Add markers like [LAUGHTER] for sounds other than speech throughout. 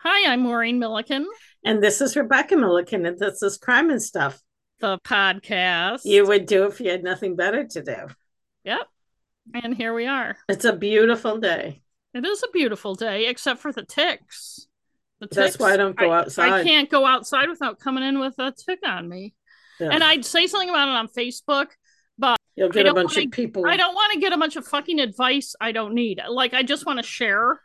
Hi, I'm Maureen Milliken, And this is Rebecca Milliken, and this is Crime and Stuff. the podcast. You would do if you had nothing better to do. Yep. And here we are. It's a beautiful day. It is a beautiful day, except for the ticks. The ticks. That's why I don't go outside. I outside. can't go outside without coming in with a tick on me. Yeah. And I'd say something about it on Facebook. But you'll get a bunch wanna- of people. I don't want to get a bunch of fucking advice I don't need. Like, I just want to share.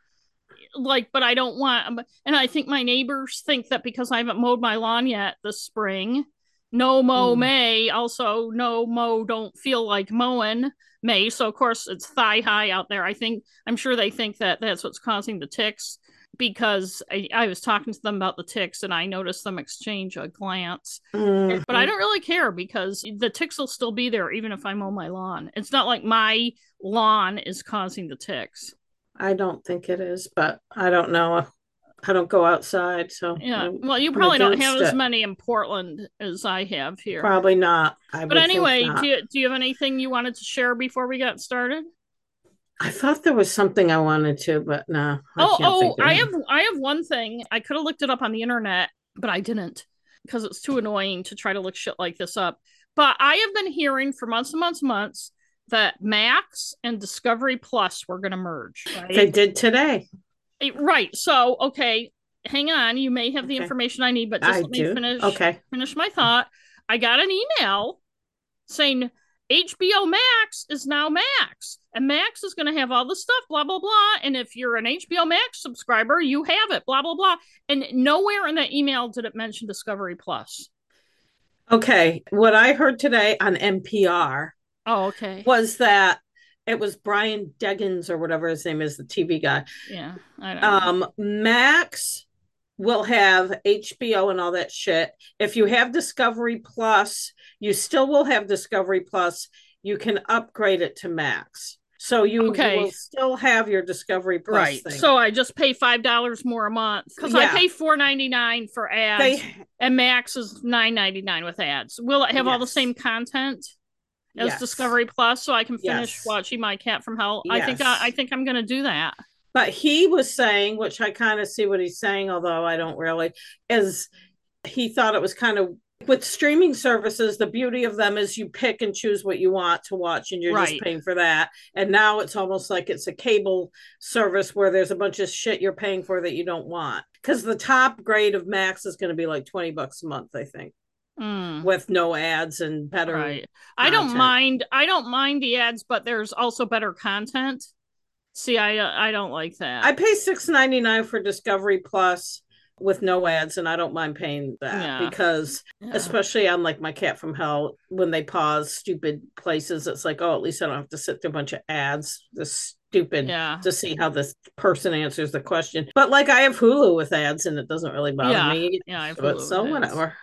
Like, but I don't want. And I think my neighbors think that because I haven't mowed my lawn yet this spring, no mow Hmm. May. Also, no mow don't feel like mowing May. So of course it's thigh high out there. I think I'm sure they think that that's what's causing the ticks because I, I was talking to them about the ticks and I noticed them exchange a glance. Mhm. But I don't really care because the ticks will still be there even if I mow my lawn. It's not like my lawn is causing the ticks. I don't think it is, but I don't know. I don't go outside, so Yeah. I'm Well, you probably don't have against as many in Portland as I have here. probably not. I But anyway, not. do you, do you have anything you wanted to share before we got started? I thought there was something I wanted to, but no. I oh, oh, I have I have one thing. I could have looked it up on the internet, but I didn't because it's too annoying to try to look shit like this up. But I have been hearing for months and months and months that Max and Discovery Plus were going to merge. Right? They did today. Right. So, okay, hang on. You may have the Okay. information I need, but just I let me do. finish Okay. finish my thought. I got an email saying HBO Max is now Max, and Max is going to have all the stuff, blah blah blah. And if you're an HBO Max subscriber, you have it, blah blah blah. And nowhere in that email did it mention Discovery Plus. Okay. What I heard today on NPR Oh, okay. was that it was Brian Deggans or whatever his name is, the TV guy. Yeah, I don't know. Um, Max will have HBO and all that shit. If you have Discovery Plus, you still will have Discovery Plus. You can upgrade it to Max. So you, Okay. will still have your Discovery Plus right. thing. So I just pay five dollars more a month because I pay four ninety nine for ads. they and Max is nine ninety nine with ads. Will it have all the same content as yes. Discovery Plus, so I can finish Yes. watching My Cat from Hell? I think I, I think I'm going to do that. But he was saying, which I kind of see what he's saying, although I don't really, is he thought it was kind of with streaming services, the beauty of them is you pick and choose what you want to watch and you're Right. just paying for that. And now it's almost like it's a cable service where there's a bunch of shit you're paying for that you don't want. Because the top grade of Max is going to be like 20 bucks a month, I think, Mm, with no ads and better. right. I don't mind. I don't mind the ads, but there's also better content. See, I I don't like that. I pay six ninety nine for Discovery Plus with no ads, and I don't mind paying that Yeah. because Yeah. especially on like my cat from hell when they pause stupid places it's like oh at least i don't have to sit through a bunch of ads this stupid yeah. to see how this person answers the question but like i have hulu with ads and it doesn't really bother me Yeah, I have but Hulu so whatever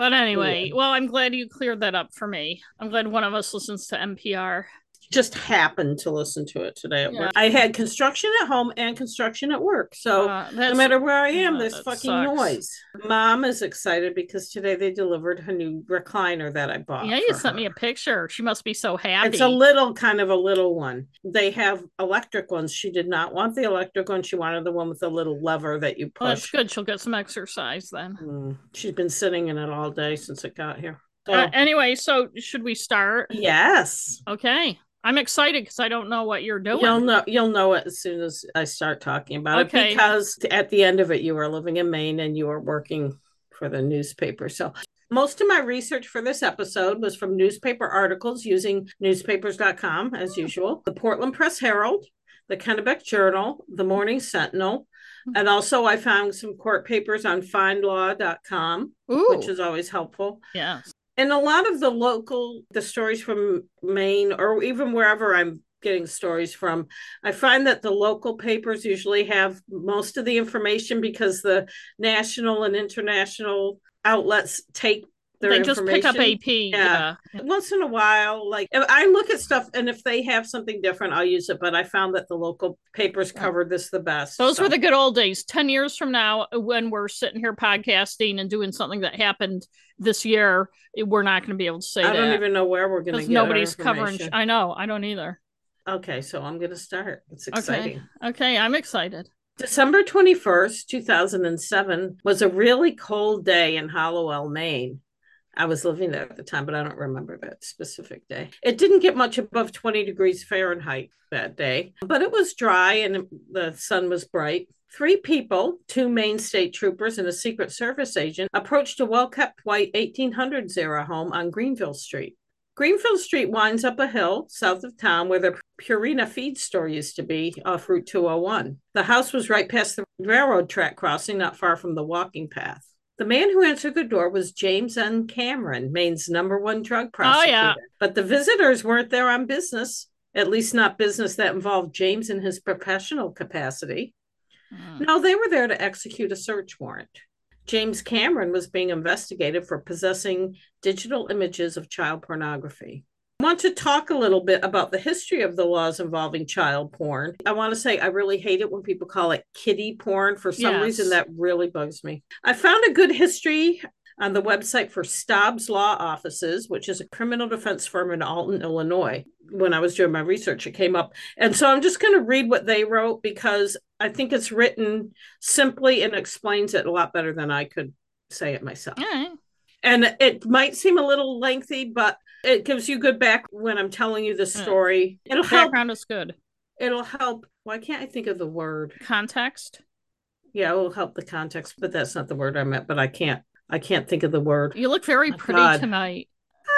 But anyway, well, I'm glad you cleared that up for me. I'm glad one of us listens to NPR. Just happened to listen to it today at Yeah. work i had construction at home and construction at work so Uh, no matter where i am uh, there's fucking sucks. noise mom is excited because today they delivered her new recliner that i bought yeah, you sent me a picture. She must be so happy. It's a little kind of a little one. They have electric ones. She did not want the electric one. She wanted the one with the little lever that you Well, that's push. good. She'll get some exercise then. Mm, She's been sitting in it all day since it got here. So, Uh, anyway, so should we start? yes. Okay. I'm excited because I don't know what you're doing. You'll know you'll know it as soon as I start talking about Okay. it because at the end of it you were living in Maine and you were working for the newspaper. So most of my research for this episode was from newspaper articles using newspapers.com as hmm. usual, the Portland Press Herald, the Kennebec Journal, the Morning Sentinel, hmm. and also I found some court papers on findlaw.com, Ooh, which is always helpful yes. And a lot of the local the stories from maine or even wherever i'm getting stories from i find that the local papers usually have most of the information because the national and international outlets take They just pick up. AP. Yeah. Yeah. once in a while like i look at stuff and if they have something different i'll use it but i found that the local papers covered this the best Those so. were the good old days. 10 years from now, when we're sitting here podcasting and doing something that happened this year, we're not going to be able to say i that. don't even know where we're going to get nobody's covering. I know. I don't either. okay so i'm going to start it's Okay. exciting Okay. I'm excited. December 21st, 2007 was a really cold day in Hallowell, Maine. I was living there at the time, but I don't remember that specific day. It didn't get much above 20 degrees Fahrenheit that day, but it was dry and the sun was bright. Three people, two Maine state troopers and a Secret Service agent, approached a well kept white 1800s era home on Greenville Street. Greenville Street winds up a hill south of town where the Purina feed store used to be off Route 201. The house was right past the railroad track crossing, not far from the walking path. The man who answered the door was James N. Cameron, Maine's number one drug prosecutor. Oh, yeah. But the visitors weren't there on business, at least not business that involved James in his professional capacity. Mm. No, they were there to execute a search warrant. James Cameron was being investigated for possessing digital images of child pornography. I want to talk a little bit about the history of the laws involving child porn. I want to say I really hate it when people call it kiddie porn. For some yes. reason, that really bugs me. I found a good history on the website for Staub's Law Offices, which is a criminal defense firm in Alton, Illinois. When I was doing my research, it came up. And so I'm just going to read what they wrote because I think it's written simply and explains it a lot better than I could say it myself. And it might seem a little lengthy, but it gives you good back when I'm telling you the story. Yeah. It'll help. Background is good. It'll help. Why can't I think of the word? Context. Yeah, it will help the context, but that's not the word I meant. But I can't. I can't think of the word. You look very oh, pretty God. tonight.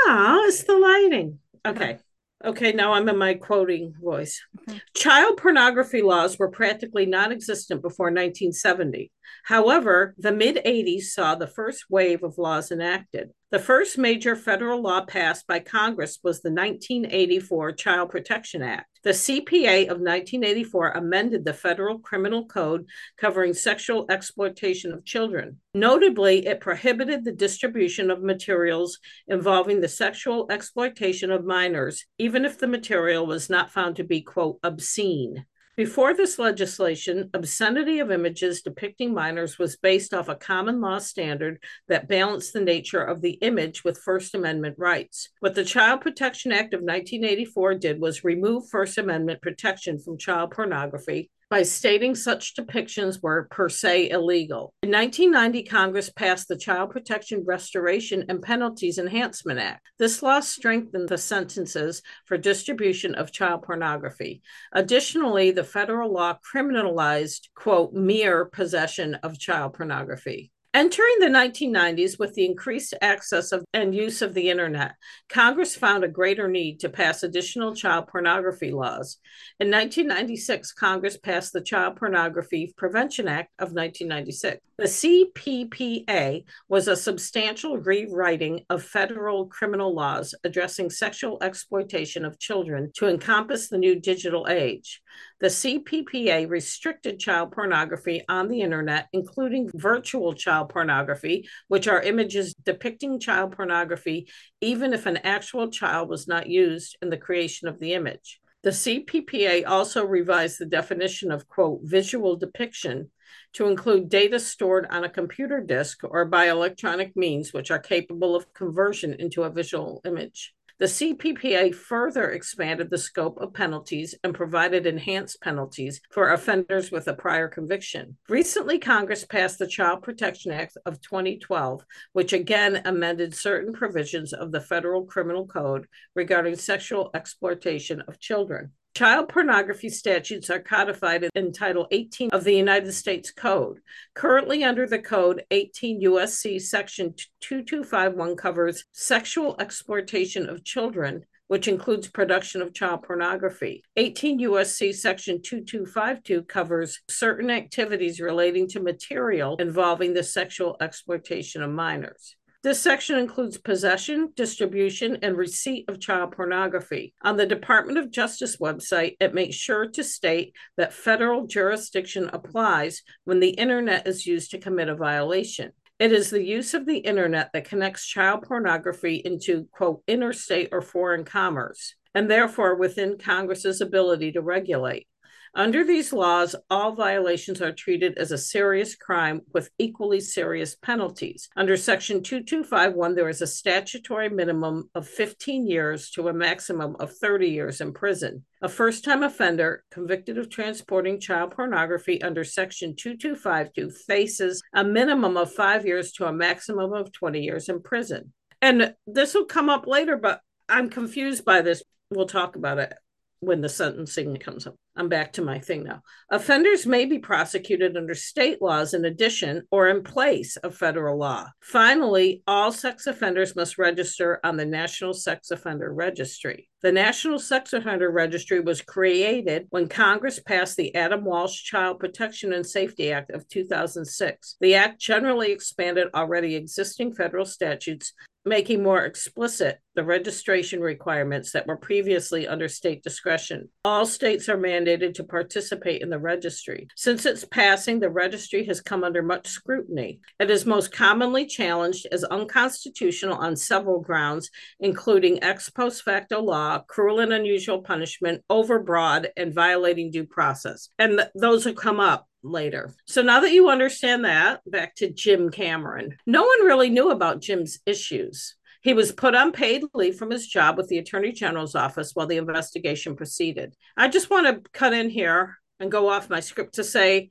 Ah, it's the lighting. Okay. Okay, now I'm in my quoting voice. Okay. Child pornography laws were practically non existent before 1970. However, the mid 80s saw the first wave of laws enacted. The first major federal law passed by Congress was the 1984 Child Protection Act. The CPA of 1984 amended the federal criminal code covering sexual exploitation of children. Notably, it prohibited the distribution of materials involving the sexual exploitation of minors, even if the material was not found to be, quote, obscene. Before this legislation, obscenity of images depicting minors was based off a common law standard that balanced the nature of the image with First Amendment rights. What the Child Protection Act of 1984 did was remove First Amendment protection from child pornography by stating such depictions were per se illegal. In 1990, Congress passed the Child Protection Restoration and Penalties Enhancement Act. This law strengthened the sentences for distribution of child pornography. Additionally, the federal law criminalized, quote, mere possession of child pornography. Entering the 1990s with the increased access of and use of the internet, Congress found a greater need to pass additional child pornography laws. In 1996, Congress passed the Child Pornography Prevention Act of 1996. The CPPA was a substantial rewriting of federal criminal laws addressing sexual exploitation of children to encompass the new digital age. The CPPA restricted child pornography on the internet, including virtual child pornography, which are images depicting child pornography, even if an actual child was not used in the creation of the image. The CPPA also revised the definition of, quote, visual depiction to include data stored on a computer disk or by electronic means which are capable of conversion into a visual image. The CPPA further expanded the scope of penalties and provided enhanced penalties for offenders with a prior conviction. Recently, Congress passed the Child Protection Act of 2012, which again amended certain provisions of the federal criminal code regarding sexual exploitation of children. Child pornography statutes are codified in Title 18 of the United States Code. Currently, under the Code, 18 USC Section 2251 covers sexual exploitation of children, which includes production of child pornography. 18 USC Section 2252 covers certain activities relating to material involving the sexual exploitation of minors. This section includes possession, distribution, and receipt of child pornography. On the Department of Justice website, it makes sure to state that federal jurisdiction applies when the internet is used to commit a violation. It is the use of the internet that connects child pornography into, quote, interstate or foreign commerce, and therefore within Congress's ability to regulate. Under these laws, all violations are treated as a serious crime with equally serious penalties. Under Section 2251, there is a statutory minimum of 15 years to a maximum of 30 years in prison. A first time offender convicted of transporting child pornography under Section 2252 faces a minimum of five years to a maximum of 20 years in prison. And this will come up later, but I'm confused by this. We'll talk about it when the sentencing comes up. I'm back to my thing now. Offenders may be prosecuted under state laws in addition or in place of federal law. Finally, all sex offenders must register on the National Sex Offender Registry. The National Sex Offender Registry was created when Congress passed the Adam Walsh Child Protection and Safety Act of 2006. The act generally expanded already existing federal statutes making more explicit the registration requirements that were previously under state discretion. All states are mandated to participate in the registry. Since its passing, the registry has come under much scrutiny. It is most commonly challenged as unconstitutional on several grounds, including ex post facto law, cruel and unusual punishment, overbroad, and violating due process. And th- those have come up later. So now that you understand that, back to Jim Cameron. No one really knew about Jim's issues. He was put on paid leave from his job with the Attorney General's office while the investigation proceeded. I just want to cut in here and go off my script to say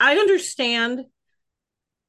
I understand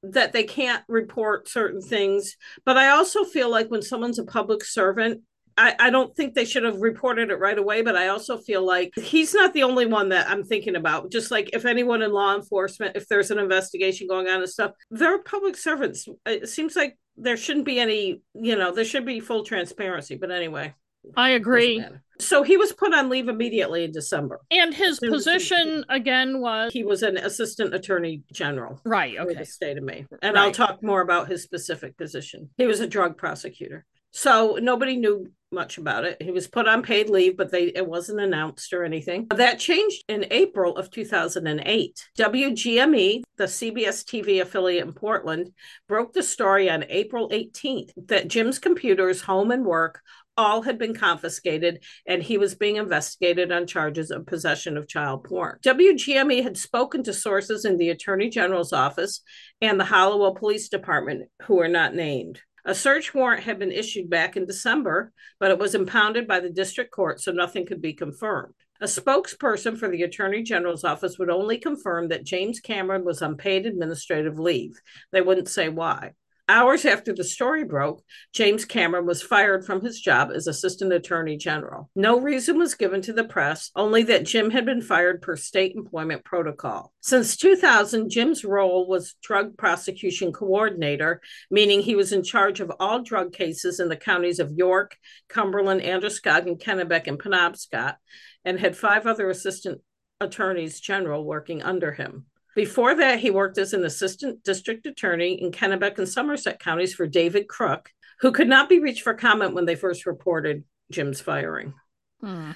that they can't report certain things, but I also feel like when someone's a public servant, I, I don't think they should have reported it right away, but I also feel like he's not the only one that I'm thinking about. Just like if anyone in law enforcement, if there's an investigation going on and stuff, they're public servants. It seems like there shouldn't be any, you know, there should be full transparency. But anyway, I agree. So he was put on leave immediately in December. And his position again was he was an assistant attorney general. Right. Okay. The state of Maine. And right. I'll talk more about his specific position. He was a drug prosecutor. So nobody knew much about it. He was put on paid leave, but they it wasn't announced or anything. That changed in April of 2008. WGME, the CBS TV affiliate in Portland, broke the story on April 18th that Jim's computers, home and work all had been confiscated and he was being investigated on charges of possession of child porn. WGME had spoken to sources in the Attorney General's office and the Hallowell Police Department who are not named. A search warrant had been issued back in December, but it was impounded by the district court, so nothing could be confirmed. A spokesperson for the Attorney General's office would only confirm that James Cameron was on paid administrative leave. They wouldn't say why. Hours after the story broke, James Cameron was fired from his job as Assistant Attorney General. No reason was given to the press, only that Jim had been fired per state employment protocol. Since 2000, Jim's role was Drug Prosecution Coordinator, meaning he was in charge of all drug cases in the counties of York, Cumberland, Androscoggin, Kennebec, and Penobscot, and had five other assistant attorneys general working under him. Before that, he worked as an assistant district attorney in Kennebec and Somerset counties for David Crook, who could not be reached for comment when they first reported Jim's firing. Hmm.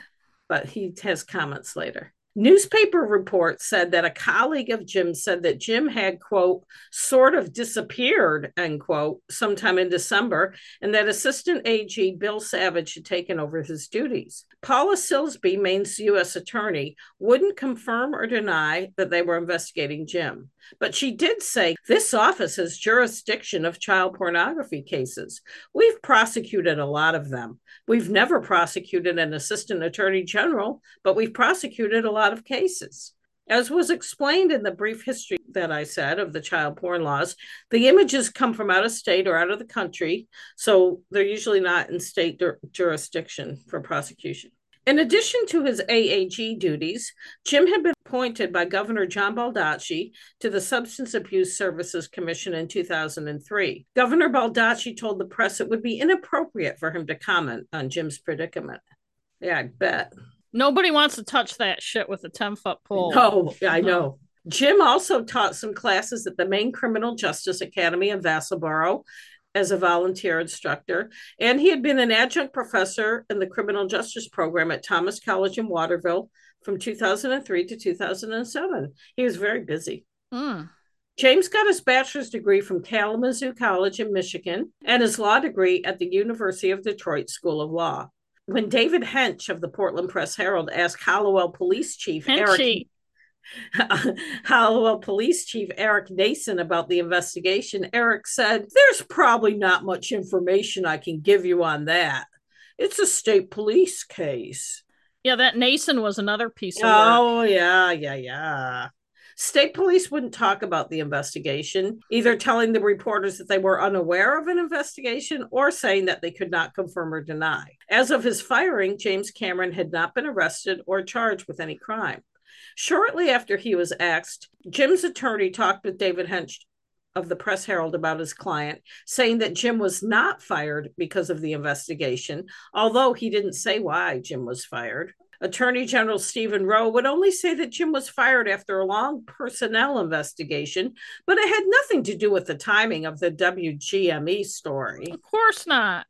But he has comments later. Newspaper reports said that a colleague of Jim said that Jim had, quote, sort of disappeared, end quote, sometime in December, and that Assistant AG Bill Savage had taken over his duties. Paula Silsby, Maine's U.S. attorney, wouldn't confirm or deny that they were investigating Jim. But she did say this office has jurisdiction of child pornography cases. We've prosecuted a lot of them. We've never prosecuted an assistant attorney general, but we've prosecuted a lot of cases. As was explained in the brief history that I said of the child porn laws, the images come from out of state or out of the country, so they're usually not in state jurisdiction for prosecution. In addition to his AAG duties, Jim had been appointed by Governor John Baldacci to the Substance Abuse Services Commission in 2003. Governor Baldacci told the press it would be inappropriate for him to comment on Jim's predicament. Yeah, I bet. Nobody wants to touch that shit with a 10 foot pole. Oh, I know. Jim also taught some classes at the Maine Criminal Justice Academy in Vassalboro as a volunteer instructor, and he had been an adjunct professor in the criminal justice program at Thomas College in Waterville from 2003 to 2007. He was very busy. Mm. James got his bachelor's degree from Kalamazoo College in Michigan and his law degree at the University of Detroit School of Law. when David Hench of the Portland Press Herald asked Hallowell Police Chief Henchy. Eric [LAUGHS] Hallowell uh, Police Chief Eric Nason about the investigation, Eric said, There's probably not much information I can give you on that. It's a state police case. Yeah, that Nason was another piece of work. Oh, yeah, yeah, yeah. State police wouldn't talk about the investigation, either telling the reporters that they were unaware of an investigation or saying that they could not confirm or deny. As of his firing, James Cameron had not been arrested or charged with any crime. Shortly after he was axed, Jim's attorney talked with David Hench of the Press Herald about his client, saying that Jim was not fired because of the investigation, although he didn't say why Jim was fired. Attorney General Stephen Rowe would only say that Jim was fired after a long personnel investigation, but it had nothing to do with the timing of the WGME story. Of course not.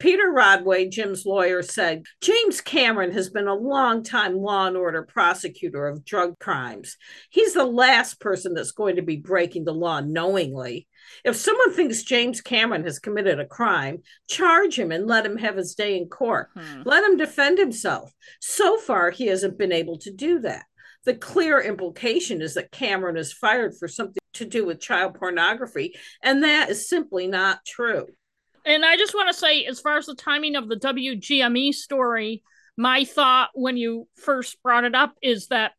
Peter Rodway, Jim's lawyer, said James Cameron has been a long-time law and order prosecutor of drug crimes. He's the last person that's going to be breaking the law knowingly. If someone thinks James Cameron has committed a crime, charge him and let him have his day in court. Hmm. Let him defend himself. So far, he hasn't been able to do that. The clear implication is that Cameron is fired for something to do with child pornography, and that is simply not true. And I just want to say, as far as the timing of the WGME story, my thought when you first brought it up is that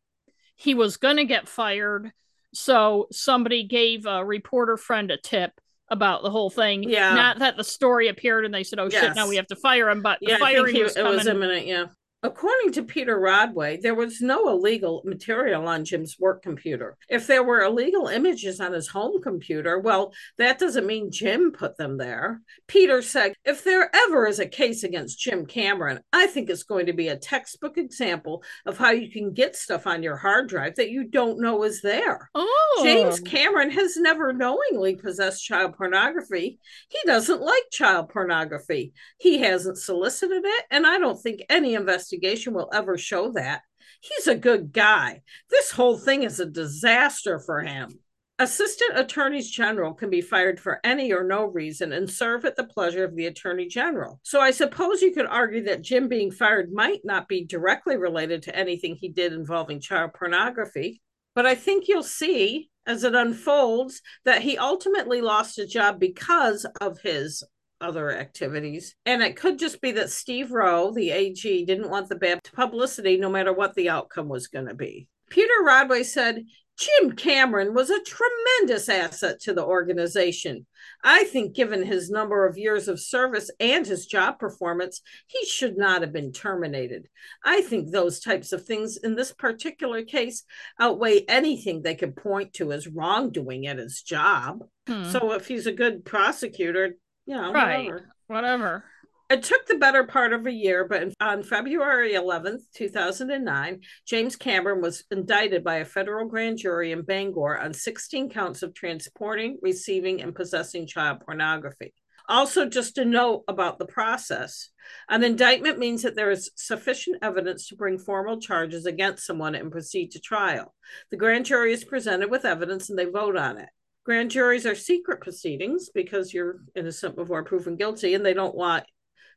he was going to get fired. So somebody gave a reporter friend a tip about the whole thing. Yeah. Not that the story appeared and they said, oh shit, now we have to fire him, but Yeah, the firing he- was it coming. was imminent. Yeah. According to Peter Rodway, there was no illegal material on Jim's work computer. If there were illegal images on his home computer, well, that doesn't mean Jim put them there. Peter said, if there ever is a case against Jim Cameron, I think it's going to be a textbook example of how you can get stuff on your hard drive that you don't know is there. oh. James Cameron has never knowingly possessed child pornography. He doesn't like child pornography. He hasn't solicited it, and I don't think any investigation will ever show that. He's a good guy. This whole thing is a disaster for him. Assistant attorneys general can be fired for any or no reason and serve at the pleasure of the attorney general. So I suppose you could argue that Jim being fired might not be directly related to anything he did involving child pornography. But I think you'll see as it unfolds that he ultimately lost a job because of his other activities. And it could just be that Steve Rowe, the AG, didn't want the bad publicity no matter what the outcome was going to be. Peter Rodway said, Jim Cameron was a tremendous asset to the organization. I think, given his number of years of service and his job performance, he should not have been terminated. I think those types of things in this particular case outweigh anything they could point to as wrongdoing at his job. Hmm. So if he's a good prosecutor, know, Right. whatever. Whatever. It took the better part of a year, but on February 11th, 2009, James Cameron was indicted by a federal grand jury in Bangor on 16 counts of transporting, receiving, and possessing child pornography. Also, just a note about the process an indictment means that there is sufficient evidence to bring formal charges against someone and proceed to trial. The grand jury is presented with evidence and they vote on it. Grand juries are secret proceedings because you're innocent before proven guilty, and they don't want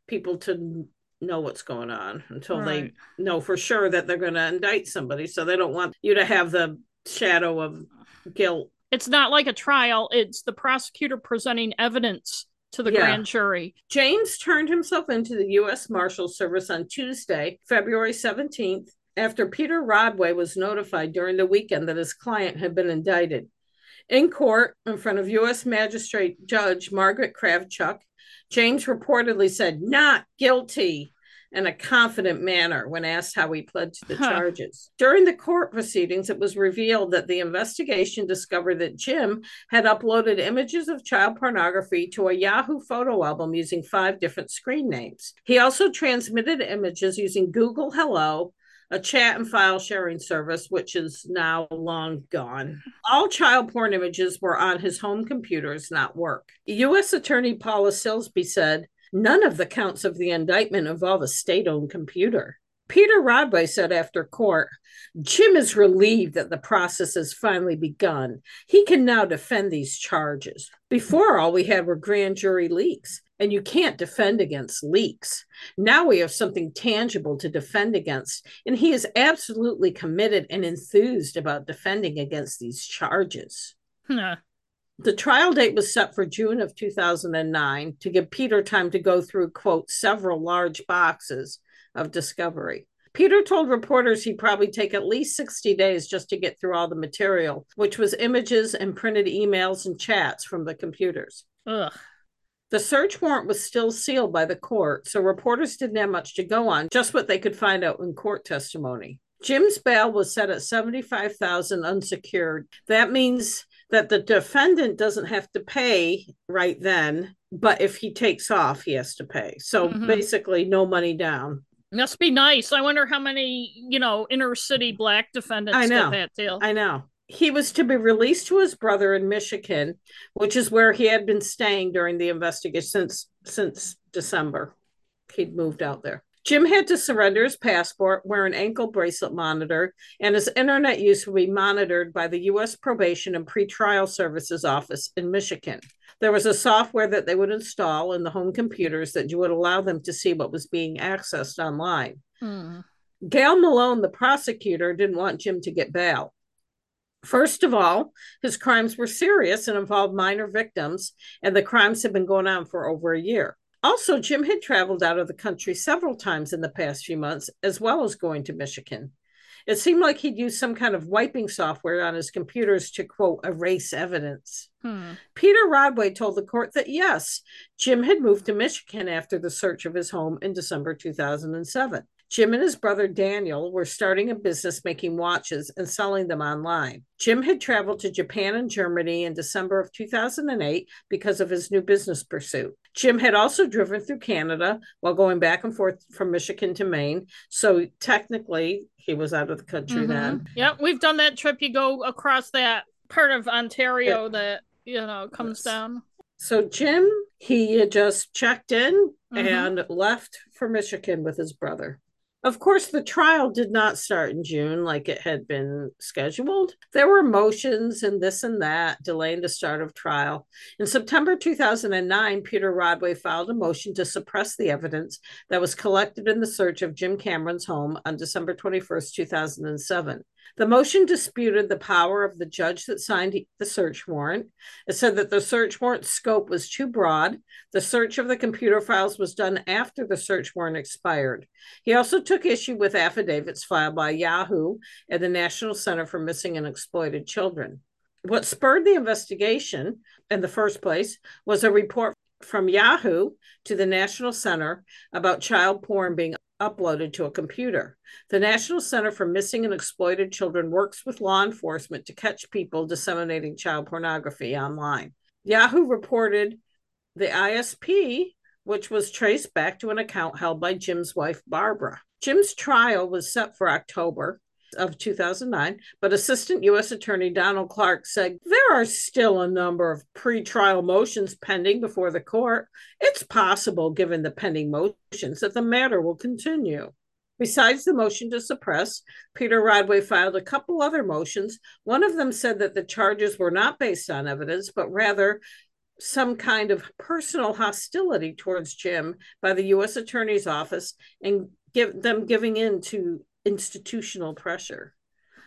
people to know what's going on until Right. they know for sure that they're going to indict somebody. So they don't want you to have the shadow of guilt. It's not like a trial, it's the prosecutor presenting evidence to the Yeah. grand jury. James turned himself into the U.S. Marshal Service on Tuesday, February 17th, after Peter Rodway was notified during the weekend that his client had been indicted. In court, in front of U.S. Magistrate Judge Margaret Kravchuk, James reportedly said, not guilty, in a confident manner when asked how he pled to the Huh. charges. During the court proceedings, it was revealed that the investigation discovered that Jim had uploaded images of child pornography to a Yahoo photo album using five different screen names. He also transmitted images using Google Hello, a chat and file sharing service, which is now long gone. All child porn images were on his home computers, not work. U.S. Attorney Paula Silsby said, None of the counts of the indictment involve a state owned computer. Peter Rodway said after court, Jim is relieved that the process has finally begun. He can now defend these charges. Before, all we had were grand jury leaks. And you can't defend against leaks. Now we have something tangible to defend against, and he is absolutely committed and enthused about defending against these charges. Huh. The trial date was set for June of 2009 to give Peter time to go through, quote, several large boxes of discovery. Peter told reporters he'd probably take at least 60 days just to get through all the material, which was images and printed emails and chats from the computers. Ugh. The search warrant was still sealed by the court, so reporters didn't have much to go on, just what they could find out in court testimony. Jim's bail was set at 75,000 unsecured. That means that the defendant doesn't have to pay right then, but if he takes off, he has to pay. So Mhm. basically no money down. Must be nice. I wonder how many, you know, inner city black defendants I know. get that deal. I know. He was to be released to his brother in Michigan, which is where he had been staying during the investigation since since December. He'd moved out there. Jim had to surrender his passport, wear an ankle bracelet monitor, and his internet use would be monitored by the U.S. Probation and Pretrial Services Office in Michigan. There was a software that they would install in the home computers that would allow them to see what was being accessed online. Hmm. Gail Malone, the prosecutor, didn't want Jim to get bail. First of all, his crimes were serious and involved minor victims, and the crimes had been going on for over a year. Also, Jim had traveled out of the country several times in the past few months, as well as going to Michigan. It seemed like he'd used some kind of wiping software on his computers to, quote, erase evidence. Hmm. Peter Rodway told the court that yes, Jim had moved to Michigan after the search of his home in December 2007. Jim and his brother Daniel were starting a business making watches and selling them online. Jim had traveled to Japan and Germany in December of 2008 because of his new business pursuit. Jim had also driven through Canada while going back and forth from Michigan to Maine. So technically, he was out of the country Mhm. then. Yeah, we've done that trip. You go across that part of Ontario that you know comes down. So Jim, he had just checked in Mhm. and left for Michigan with his brother. Of course, the trial did not start in June like it had been scheduled. There were motions and this and that delaying the start of trial. In September 2009, Peter Rodway filed a motion to suppress the evidence that was collected in the search of Jim Cameron's home on December 21st, 2007. The motion disputed the power of the judge that signed the search warrant. It said that the search warrant scope was too broad. The search of the computer files was done after the search warrant expired. He also took issue with affidavits filed by Yahoo and the National Center for Missing and Exploited Children. What spurred the investigation in the first place was a report from Yahoo to the National Center about child porn being uploaded to a computer. The National Center for Missing and Exploited Children works with law enforcement to catch people disseminating child pornography online. Yahoo reported the ISP, which was traced back to an account held by Jim's wife, Barbara. Jim's trial was set for October of 2009, but Assistant U.S. Attorney Donald Clark said there are still a number of pretrial motions pending before the court. It's possible, given the pending motions, that the matter will continue. Besides the motion to suppress, Peter Rodway filed a couple other motions. One of them said that the charges were not based on evidence, but rather some kind of personal hostility towards Jim by the U.S. Attorney's Office and give them giving in to institutional pressure.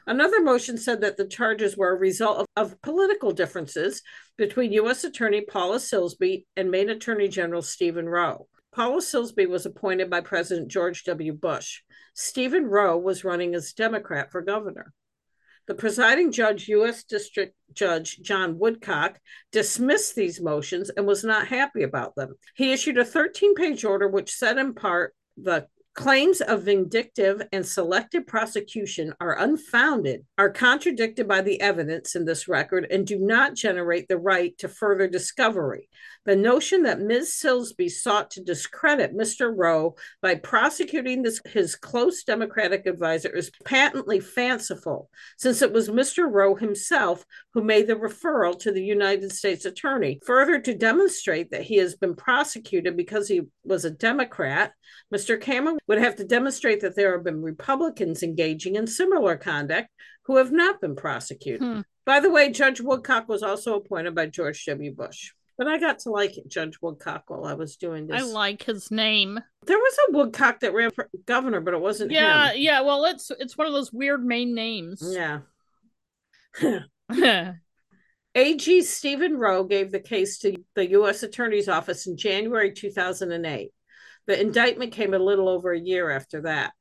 Another motion said that the charges were a result of, of political differences between U.S. Attorney Paula Silsby and Maine Attorney General Stephen Rowe. Paula Silsby was appointed by President George W. Bush. Stephen Rowe was running as Democrat for governor. The presiding judge, U.S. District Judge John Woodcock, dismissed these motions and was not happy about them. He issued a 13 page order which said in part the claims of vindictive and selective prosecution are unfounded, are contradicted by the evidence in this record, and do not generate the right to further discovery. The notion that Ms. Silsby sought to discredit Mr. Rowe by prosecuting this, his close Democratic advisor is patently fanciful, since it was Mr. Rowe himself who made the referral to the United States Attorney. Further, to demonstrate that he has been prosecuted because he was a Democrat, Mr. Cameron would have to demonstrate that there have been Republicans engaging in similar conduct who have not been prosecuted. Hmm. By the way, Judge Woodcock was also appointed by George W. Bush. But I got to like Judge Woodcock while I was doing this. I like his name. There was a Woodcock that ran for governor, but it wasn't Yeah, him. yeah. Well, it's it's one of those weird Maine names. Yeah. [LAUGHS] Yeah. AG Stephen Rowe gave the case to the U.S. Attorney's Office in January 2008. The indictment came a little over a year after that.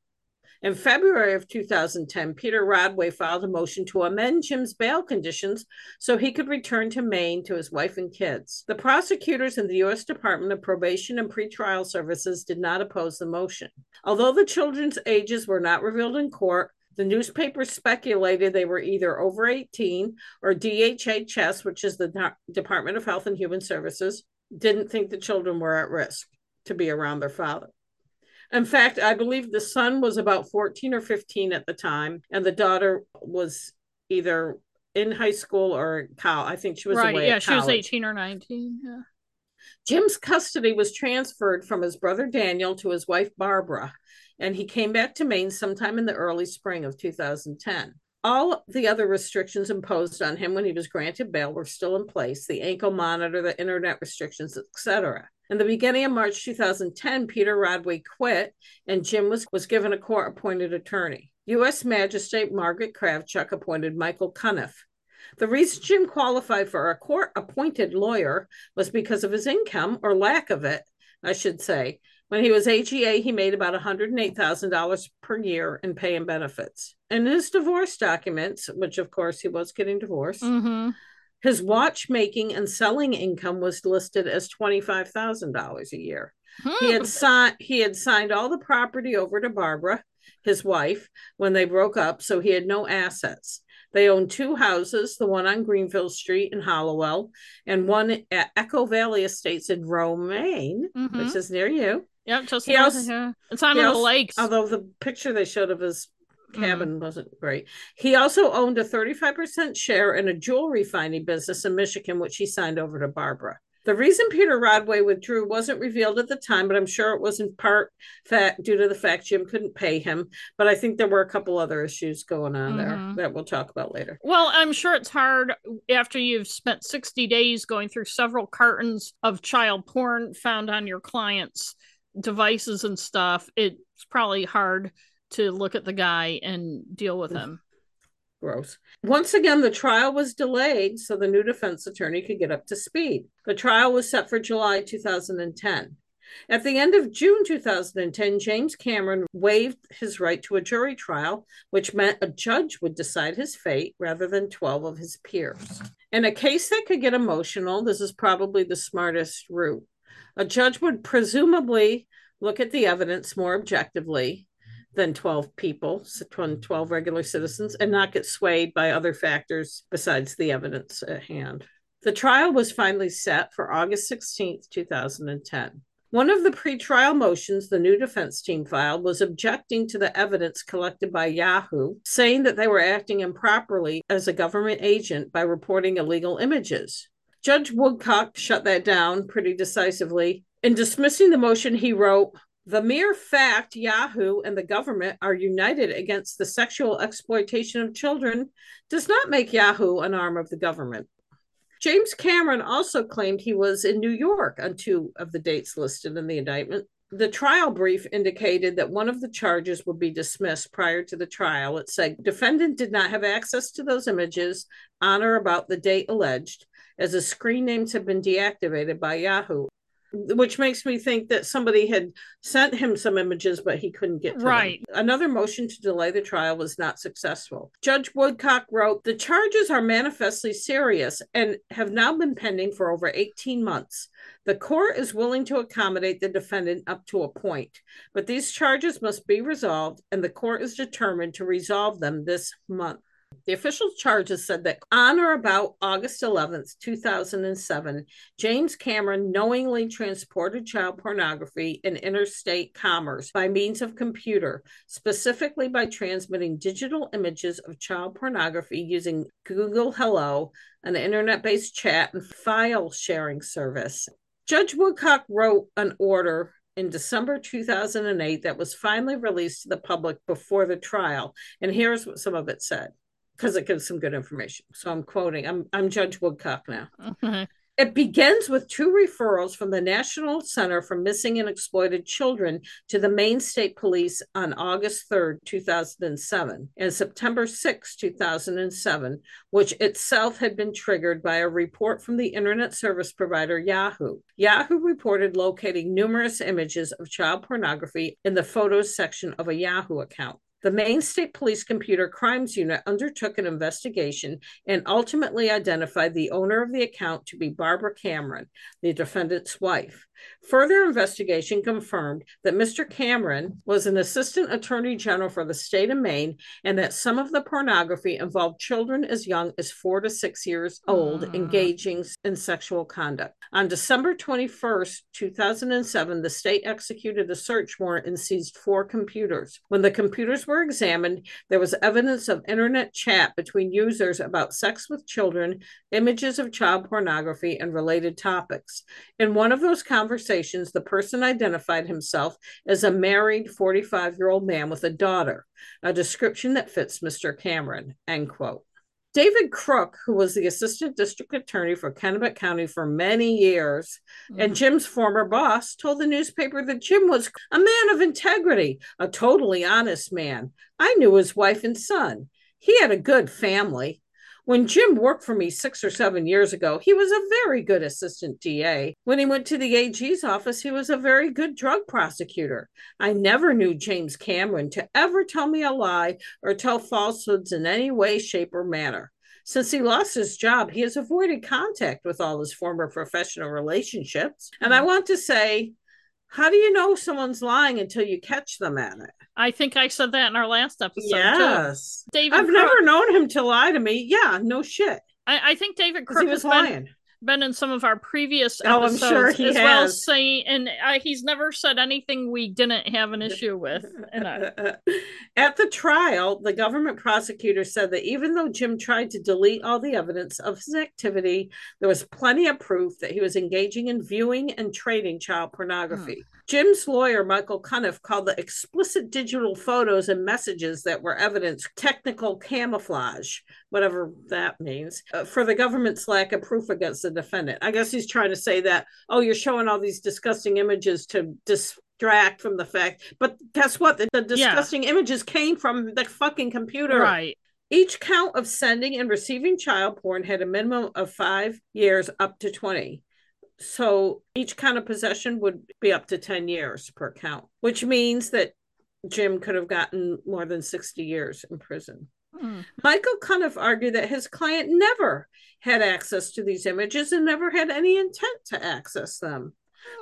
In February of 2010, Peter Rodway filed a motion to amend Jim's bail conditions so he could return to Maine to his wife and kids. The prosecutors in the U.S. Department of Probation and Pretrial Services did not oppose the motion. Although the children's ages were not revealed in court, the newspapers speculated they were either over 18 or DHHS, which is the Department of Health and Human Services, didn't think the children were at risk to be around their father. In fact, I believe the son was about 14 or 15 at the time, and the daughter was either in high school or college. I think she was away. right. Yeah, she was eighteen or nineteen. Yeah. Jim's custody was transferred from his brother Daniel to his wife Barbara, and he came back to Maine sometime in the early spring of 2010. All the other restrictions imposed on him when he was granted bail were still in place the ankle monitor, the internet restrictions, etc. In the beginning of March 2010, Peter Rodway quit and Jim was, was given a court appointed attorney. U.S. Magistrate Margaret Kravchuk appointed Michael Cuniff. The reason Jim qualified for a court appointed lawyer was because of his income or lack of it, I should say. When he was AGA, he made about $108,000 per year in pay and benefits. In his divorce documents, which of course he was getting divorced, Mm-hmm. His watchmaking and selling income was listed as $25,000 a year. He had signed he had signed all the property over to Barbara, his wife, when they broke up, so he had no assets. They owned two houses, the one on Greenville Street in Hallowell and one at Echo Valley Estates in Rome, Maine, Mhm. which is near you. Yep, just He also- here. It's on he the lakes. Although the picture they showed of his Mm. cabin wasn't great. He also owned a 35% share in a jewel refining business in Michigan, which he signed over to Barbara. The reason Peter Rodway withdrew wasn't revealed at the time, but I'm sure it was in part fact due to the fact Jim couldn't pay him. But I think there were a couple other issues going on there Mhm. that we'll talk about later. Well, I'm sure it's hard after you've spent 60 days going through several cartons of child porn found on your clients' devices and stuff. It's probably hard to look at the guy and deal with him. [LAUGHS] Gross. Once again, the trial was delayed so the new defense attorney could get up to speed. The trial was set for July 2010. At the end of June 2010, James Cameron waived his right to a jury trial, which meant a judge would decide his fate rather than 12 of his peers. In a case that could get emotional, this is probably the smartest route. A judge would presumably look at the evidence more objectively than 12 people, mm. 12 regular citizens, and not get swayed by other factors besides the evidence at hand. The trial was finally set for August 16th, 2010. One of the pretrial motions the new defense team filed was objecting to the evidence collected by Yahoo, saying that they were acting improperly as a government agent by reporting illegal images. Judge Woodcock shut that down pretty decisively. In dismissing the motion, he wrote, the mere fact Yahoo and the government are united against the sexual exploitation of children does not make Yahoo an arm of the government. James Cameron also claimed he was in New York on two of the dates listed in the indictment. The trial brief indicated that one of the charges would be dismissed prior to the trial. It said defendant did not have access to those images on or about the date alleged, as the screen names have been deactivated by Yahoo which makes me think that somebody had sent him some images, but he couldn't get to Right. them. Another motion to delay the trial was not successful. Judge Woodcock wrote, The charges are manifestly serious and have now been pending for over 18 months. The court is willing to accommodate the defendant up to a point, but these charges must be resolved, and the court is determined to resolve them this month. The official charges said that on or about August 11th, 2007, James Cameron knowingly transported child pornography in interstate commerce by means of computer, specifically by transmitting digital images of child pornography using Google Hello, an internet based chat and file sharing service. Judge Woodcock wrote an order in December 2008 that was finally released to the public before the trial. And here's what some of it said because it gives some good information. So I'm quoting. I'm I'm Judge Woodcock now. Okay. It begins with two referrals from the National Center for Missing and Exploited Children to the Maine State Police on August 3rd, 2007, and September 6, 2007, which itself had been triggered by a report from the internet service provider Yahoo. Yahoo reported locating numerous images of child pornography in the photos section of a Yahoo account. The Maine State Police Computer Crimes Unit undertook an investigation and ultimately identified the owner of the account to be Barbara Cameron, the defendant's wife. Further investigation confirmed that Mr. Cameron was an assistant attorney general for the state of Maine and that some of the pornography involved children as young as four to six years old mm. engaging in sexual conduct. On December 21st, 2007, the state executed a search warrant and seized four computers. When the computers were examined, there was evidence of internet chat between users about sex with children, images of child pornography, and related topics. In one of those conversations, conversations, the person identified himself as a married 45 year old man with a daughter, a description that fits Mr. Cameron. End quote. David Crook, who was the assistant district attorney for Kennebec County for many years, mm-hmm. and Jim's former boss, told the newspaper that Jim was a man of integrity, a totally honest man. I knew his wife and son. He had a good family. When Jim worked for me six or seven years ago, he was a very good assistant DA. When he went to the AG's office, he was a very good drug prosecutor. I never knew James Cameron to ever tell me a lie or tell falsehoods in any way, shape, or manner. Since he lost his job, he has avoided contact with all his former professional relationships. And I mm. want to say, how do you know someone's lying until you catch them at it? I think I said that in our last episode. Yes, too. David. I've Crook, never known him to lie to me. Yeah, no shit. I, I think David Crook was lying been in some of our previous episodes oh, sure as has. well saying and he's never said anything we didn't have an [LAUGHS] issue with [LAUGHS] at the trial the government prosecutor said that even though jim tried to delete all the evidence of his activity there was plenty of proof that he was engaging in viewing and trading child pornography hmm. Jim's lawyer, Michael Cunniff, called the explicit digital photos and messages that were evidence technical camouflage, whatever that means, uh, for the government's lack of proof against the defendant. I guess he's trying to say that, oh, you're showing all these disgusting images to distract from the fact. But guess what? The, the disgusting yeah. images came from the fucking computer. Right. Each count of sending and receiving child porn had a minimum of five years up to 20. So each count of possession would be up to 10 years per count, which means that Jim could have gotten more than 60 years in prison. Mm. Michael Cunniff argued that his client never had access to these images and never had any intent to access them.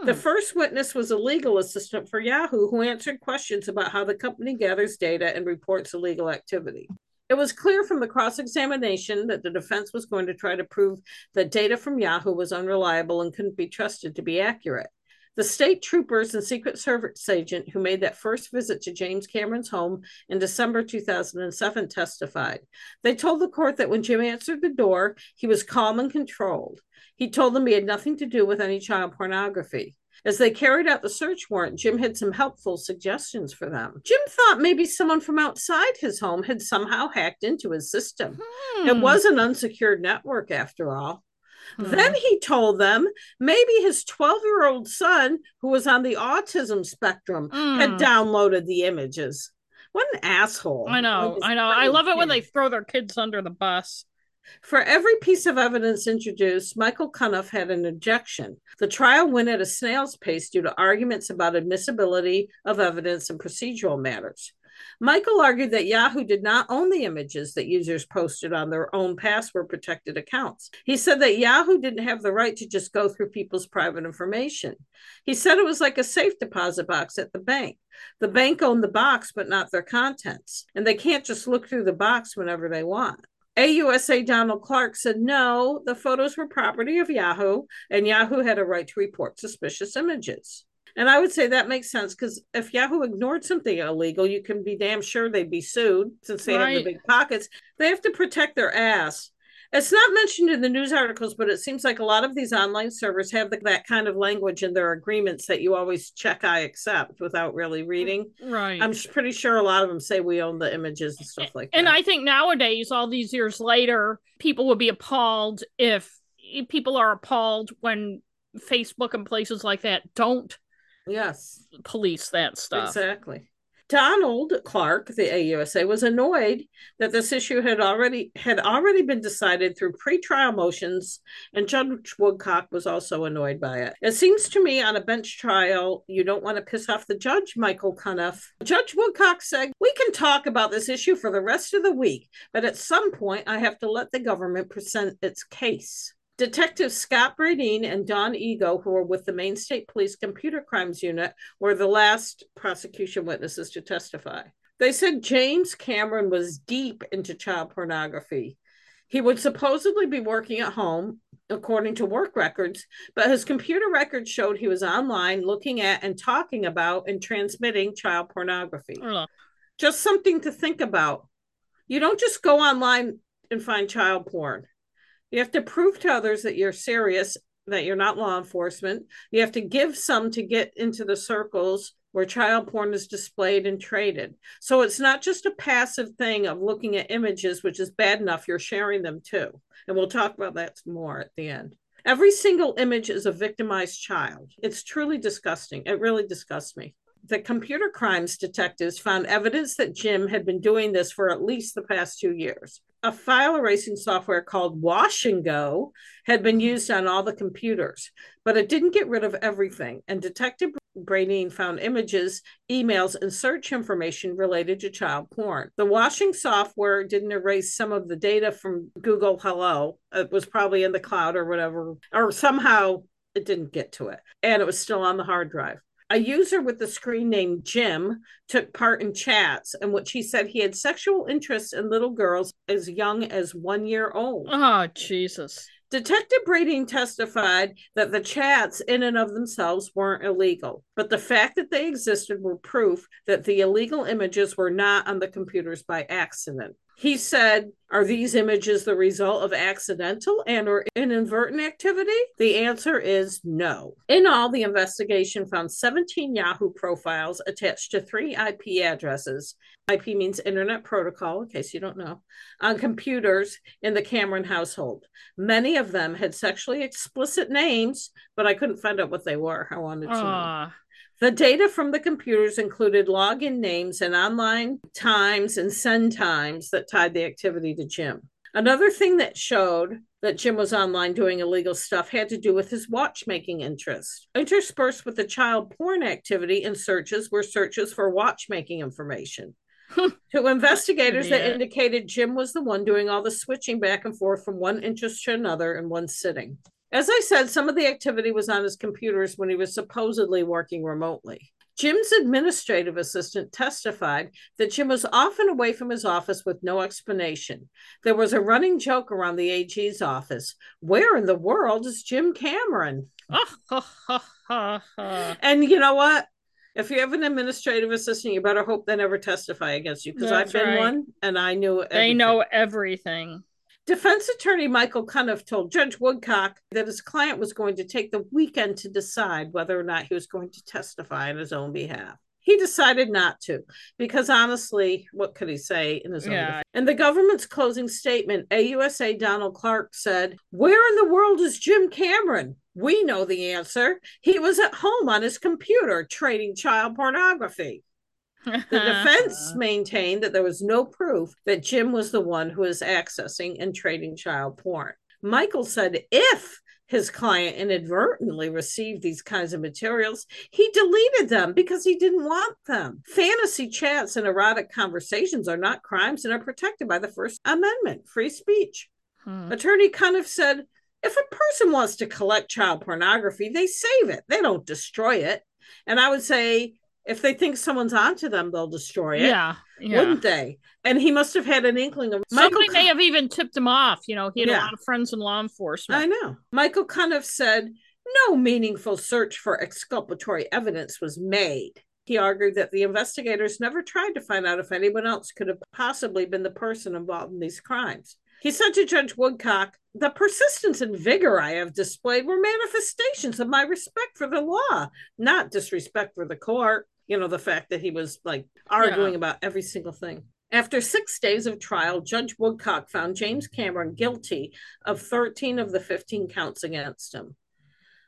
The hmm. first witness was a legal assistant for Yahoo who answered questions about how the company gathers data and reports illegal activity. It was clear from the cross examination that the defense was going to try to prove that data from Yahoo was unreliable and couldn't be trusted to be accurate. The state troopers and Secret Service agent who made that first visit to James Cameron's home in December 2007 testified. They told the court that when Jim answered the door, he was calm and controlled. He told them he had nothing to do with any child pornography. As they carried out the search warrant, Jim had some helpful suggestions for them. Jim thought maybe someone from outside his home had somehow hacked into his system. Hmm. It was an unsecured network, after all. Hmm. Then he told them maybe his 12 year old son, who was on the autism spectrum, hmm. had downloaded the images. What an asshole. I know. I know. I love it when they throw their kids under the bus. For every piece of evidence introduced, Michael Cunniff had an objection. The trial went at a snail's pace due to arguments about admissibility of evidence and procedural matters. Michael argued that Yahoo did not own the images that users posted on their own password protected accounts. He said that Yahoo didn't have the right to just go through people's private information. He said it was like a safe deposit box at the bank. The bank owned the box, but not their contents, and they can't just look through the box whenever they want. AUSA Donald Clark said no, the photos were property of Yahoo, and Yahoo had a right to report suspicious images. And I would say that makes sense because if Yahoo ignored something illegal, you can be damn sure they'd be sued since they right. have the big pockets. They have to protect their ass. It's not mentioned in the news articles, but it seems like a lot of these online servers have the, that kind of language in their agreements that you always check I accept without really mm, reading. Right. I'm pretty sure a lot of them say we own the images and stuff like and that. And I think nowadays, all these years later, people would be appalled if people are appalled when Facebook and places like that don't Yes. police that stuff. Exactly. Donald Clark, the AUSA, was annoyed that this issue had already had already been decided through pretrial motions, and Judge Woodcock was also annoyed by it. It seems to me on a bench trial, you don't want to piss off the judge, Michael Cunniff. Judge Woodcock said, We can talk about this issue for the rest of the week, but at some point I have to let the government present its case. Detectives Scott Bradeen and Dawn Ego, who were with the Maine State Police Computer Crimes Unit, were the last prosecution witnesses to testify. They said James Cameron was deep into child pornography. He would supposedly be working at home, according to work records, but his computer records showed he was online looking at and talking about and transmitting child pornography. Just something to think about. You don't just go online and find child porn. You have to prove to others that you're serious, that you're not law enforcement. You have to give some to get into the circles where child porn is displayed and traded. So it's not just a passive thing of looking at images, which is bad enough, you're sharing them too. And we'll talk about that more at the end. Every single image is a victimized child. It's truly disgusting. It really disgusts me. The computer crimes detectives found evidence that Jim had been doing this for at least the past two years. A file erasing software called Wash and Go had been used on all the computers, but it didn't get rid of everything. And Detective Bradeen found images, emails, and search information related to child porn. The washing software didn't erase some of the data from Google Hello. It was probably in the cloud or whatever, or somehow it didn't get to it. And it was still on the hard drive. A user with the screen name Jim took part in chats in which he said he had sexual interest in little girls as young as one year old. Oh, Jesus. Detective Bradeen testified that the chats in and of themselves weren't illegal, but the fact that they existed were proof that the illegal images were not on the computers by accident. He said, Are these images the result of accidental and or inadvertent activity? The answer is no. In all, the investigation found 17 Yahoo profiles attached to three IP addresses. IP means Internet Protocol, in case you don't know, on computers in the Cameron household. Many of them had sexually explicit names, but I couldn't find out what they were. I wanted to know. The data from the computers included login names and online times and send times that tied the activity to Jim. Another thing that showed that Jim was online doing illegal stuff had to do with his watchmaking interest. Interspersed with the child porn activity and searches were searches for watchmaking information. [LAUGHS] to investigators that indicated Jim was the one doing all the switching back and forth from one interest to another in one sitting. As I said, some of the activity was on his computers when he was supposedly working remotely. Jim's administrative assistant testified that Jim was often away from his office with no explanation. There was a running joke around the AG's office where in the world is Jim Cameron? [LAUGHS] And you know what? If you have an administrative assistant, you better hope they never testify against you because I've been right. one and I knew They know everything. Defense attorney Michael Cunniff told Judge Woodcock that his client was going to take the weekend to decide whether or not he was going to testify on his own behalf. He decided not to because honestly, what could he say in his own Yeah. defense? In the government's closing statement, AUSA Donald Clark said, Where in the world is Jim Cameron? We know the answer. He was at home on his computer trading child pornography. The defense [LAUGHS] maintained that there was no proof that Jim was the one who was accessing and trading child porn. Michael said if his client inadvertently received these kinds of materials, he deleted them because he didn't want them. Fantasy chats and erotic conversations are not crimes and are protected by the First Amendment, free speech. Hmm. Attorney Cunniff said if a person wants to collect child pornography, they save it, they don't destroy it. And I would say if they think someone's onto them, they'll destroy it, Yeah. Yeah. wouldn't they? And he must have had an inkling of Somebody Michael. may have even tipped him off. You know, he had Yeah. a lot of friends in law enforcement. I know. Michael Cunniff said no meaningful search for exculpatory evidence was made. He argued that the investigators never tried to find out if anyone else could have possibly been the person involved in these crimes. He said to Judge Woodcock, The persistence and vigor I have displayed were manifestations of my respect for the law, not disrespect for the court. You know, the fact that he was like arguing about every single thing. After six days of trial, Judge Woodcock found James Cameron guilty of 13 of the 15 counts against him.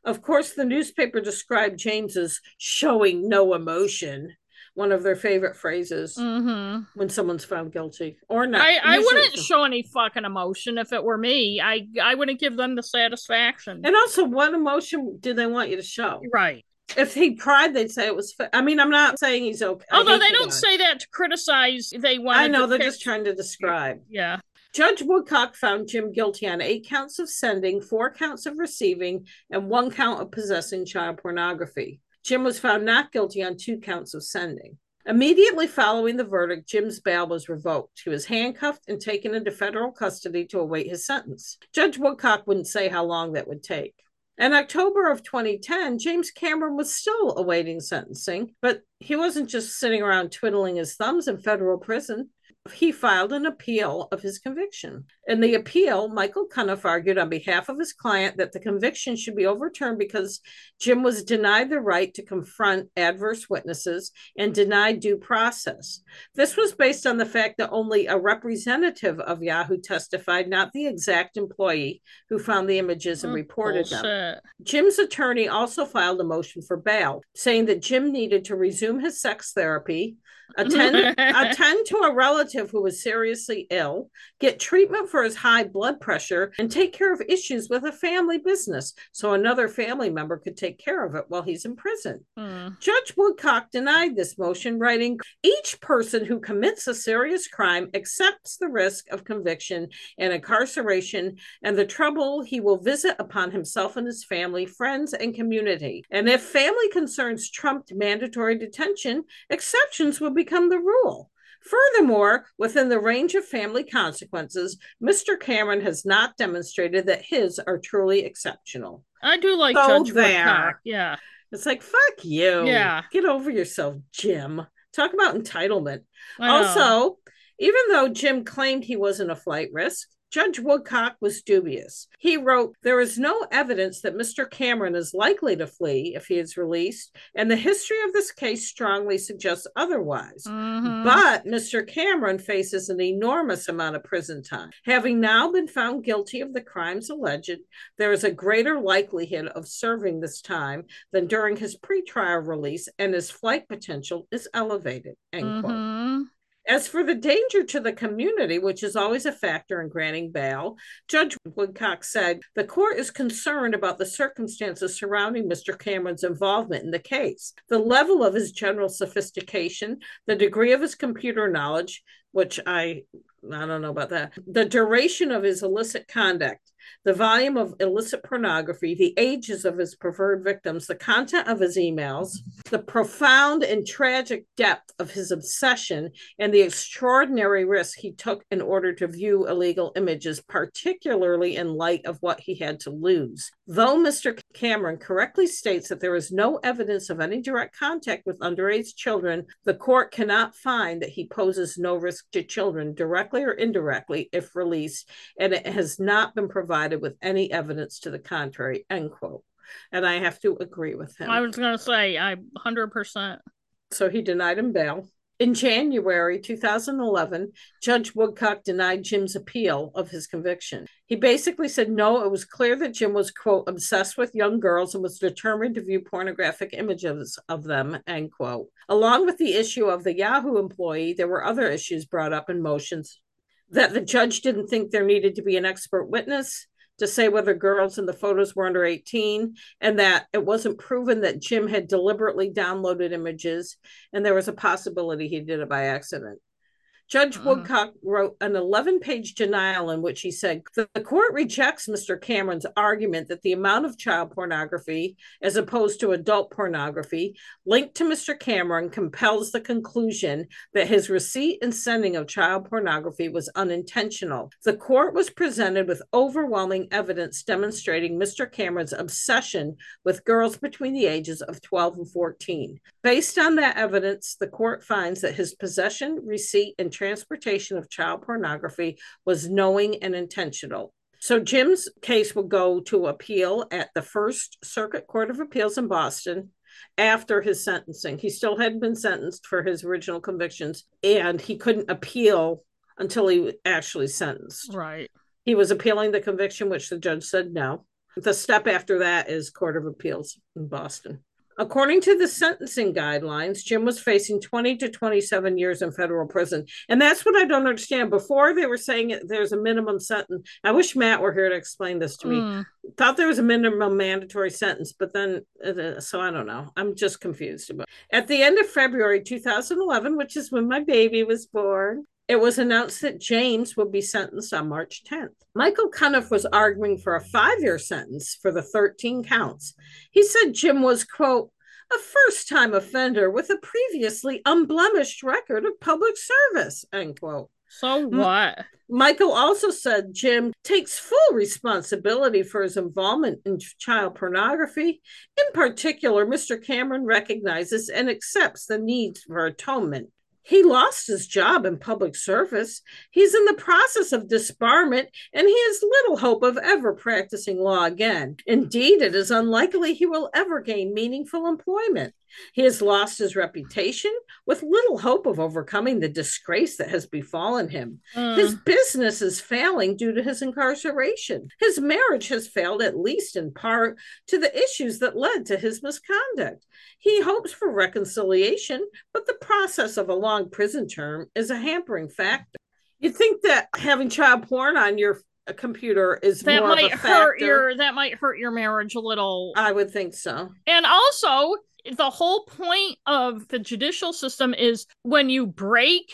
Of course, the newspaper described James as showing no emotion, one of their favorite phrases mm-hmm. when someone's found guilty or not. I, I wouldn't show any fucking emotion if it were me. I I wouldn't give them the satisfaction. And also, what emotion do they want you to show? Right. If he cried, they'd say it was. I mean, I'm not saying he's okay. Although they don't say that to criticize. They want. I know they're just trying to describe. Yeah. Judge Woodcock found Jim guilty on eight counts of sending, four counts of receiving, and one count of possessing child pornography. Jim was found not guilty on two counts of sending. Immediately following the verdict, Jim's bail was revoked. He was handcuffed and taken into federal custody to await his sentence. Judge Woodcock wouldn't say how long that would take. In October of 2010, James Cameron was still awaiting sentencing, but he wasn't just sitting around twiddling his thumbs in federal prison he filed an appeal of his conviction. In the appeal, Michael Cunniff argued on behalf of his client that the conviction should be overturned because Jim was denied the right to confront adverse witnesses and denied due process. This was based on the fact that only a representative of Yahoo testified, not the exact employee who found the images and oh, reported bullshit. them. Jim's attorney also filed a motion for bail, saying that Jim needed to resume his sex therapy attend [LAUGHS] attend to a relative who was seriously ill, get treatment for his high blood pressure, and take care of issues with a family business so another family member could take care of it while he's in prison. Mm. Judge Woodcock denied this motion, writing, "Each person who commits a serious crime accepts the risk of conviction and incarceration and the trouble he will visit upon himself and his family, friends, and community. And if family concerns trumped mandatory detention, exceptions will become the rule. Furthermore, within the range of family consequences, Mr. Cameron has not demonstrated that his are truly exceptional. I do like so Judge there. Woodcock. Yeah. It's like, fuck you. Yeah. Get over yourself, Jim. Talk about entitlement. Also, even though Jim claimed he wasn't a flight risk, Judge Woodcock was dubious. He wrote, There is no evidence that Mr. Cameron is likely to flee if he is released, and the history of this case strongly suggests otherwise. Mm-hmm. But Mr. Cameron faces an enormous amount of prison time. Having now been found guilty of the crimes alleged, there is a greater likelihood of serving this time than during his pretrial release, and his flight potential is elevated. End mm-hmm. quote. As for the danger to the community, which is always a factor in granting bail, Judge Woodcock said the court is concerned about the circumstances surrounding Mr. Cameron's involvement in the case, the level of his general sophistication, the degree of his computer knowledge, which I I don't know about that, the duration of his illicit conduct, the volume of illicit pornography, the ages of his preferred victims, the content of his emails, the profound and tragic depth of his obsession, and the extraordinary risk he took in order to view illegal images, particularly in light of what he had to lose. Though Mr. Cameron correctly states that there is no evidence of any direct contact with underage children, the court cannot find that he poses no risk to children directly or indirectly if released, and it has not been provided provided with any evidence to the contrary, end quote. And I have to agree with him. I was going to say, I 100%. So he denied him bail. In January 2011, Judge Woodcock denied Jim's appeal of his conviction. He basically said no, it was clear that Jim was, quote, obsessed with young girls and was determined to view pornographic images of them, end quote. Along with the issue of the Yahoo employee, there were other issues brought up in motions that the judge didn't think there needed to be an expert witness to say whether girls in the photos were under 18 and that it wasn't proven that Jim had deliberately downloaded images and there was a possibility he did it by accident. Judge uh-huh. Woodcock wrote an 11 page denial in which he said the court rejects Mr. Cameron's argument that the amount of child pornography, as opposed to adult pornography, linked to Mr. Cameron compels the conclusion that his receipt and sending of child pornography was unintentional. The court was presented with overwhelming evidence demonstrating Mr. Cameron's obsession with girls between the ages of 12 and 14. Based on that evidence, the court finds that his possession, receipt, and transportation of child pornography was knowing and intentional. So Jim's case will go to appeal at the First Circuit Court of Appeals in Boston. after his sentencing. He still hadn't been sentenced for his original convictions, and he couldn't appeal until he actually sentenced. Right. He was appealing the conviction, which the judge said no. The step after that is Court of Appeals in Boston. According to the sentencing guidelines, Jim was facing 20 to 27 years in federal prison. And that's what I don't understand. Before they were saying there's a minimum sentence. I wish Matt were here to explain this to me. Mm. Thought there was a minimum mandatory sentence, but then, uh, so I don't know. I'm just confused about it. At the end of February 2011, which is when my baby was born, it was announced that James would be sentenced on March 10th. Michael Cunniff was arguing for a five year sentence for the 13 counts. He said Jim was, quote, a first time offender with a previously unblemished record of public service, end quote. So what? Michael also said Jim takes full responsibility for his involvement in child pornography. In particular, Mr. Cameron recognizes and accepts the need for atonement he lost his job in public service. He's in the process of disbarment, and he has little hope of ever practicing law again. Indeed, it is unlikely he will ever gain meaningful employment. He has lost his reputation with little hope of overcoming the disgrace that has befallen him. Mm. His business is failing due to his incarceration. His marriage has failed, at least in part, to the issues that led to his misconduct. He hopes for reconciliation, but the process of a long prison term is a hampering factor. You'd think that having child porn on your computer is that might hurt your that might hurt your marriage a little. I would think so. And also, the whole point of the judicial system is when you break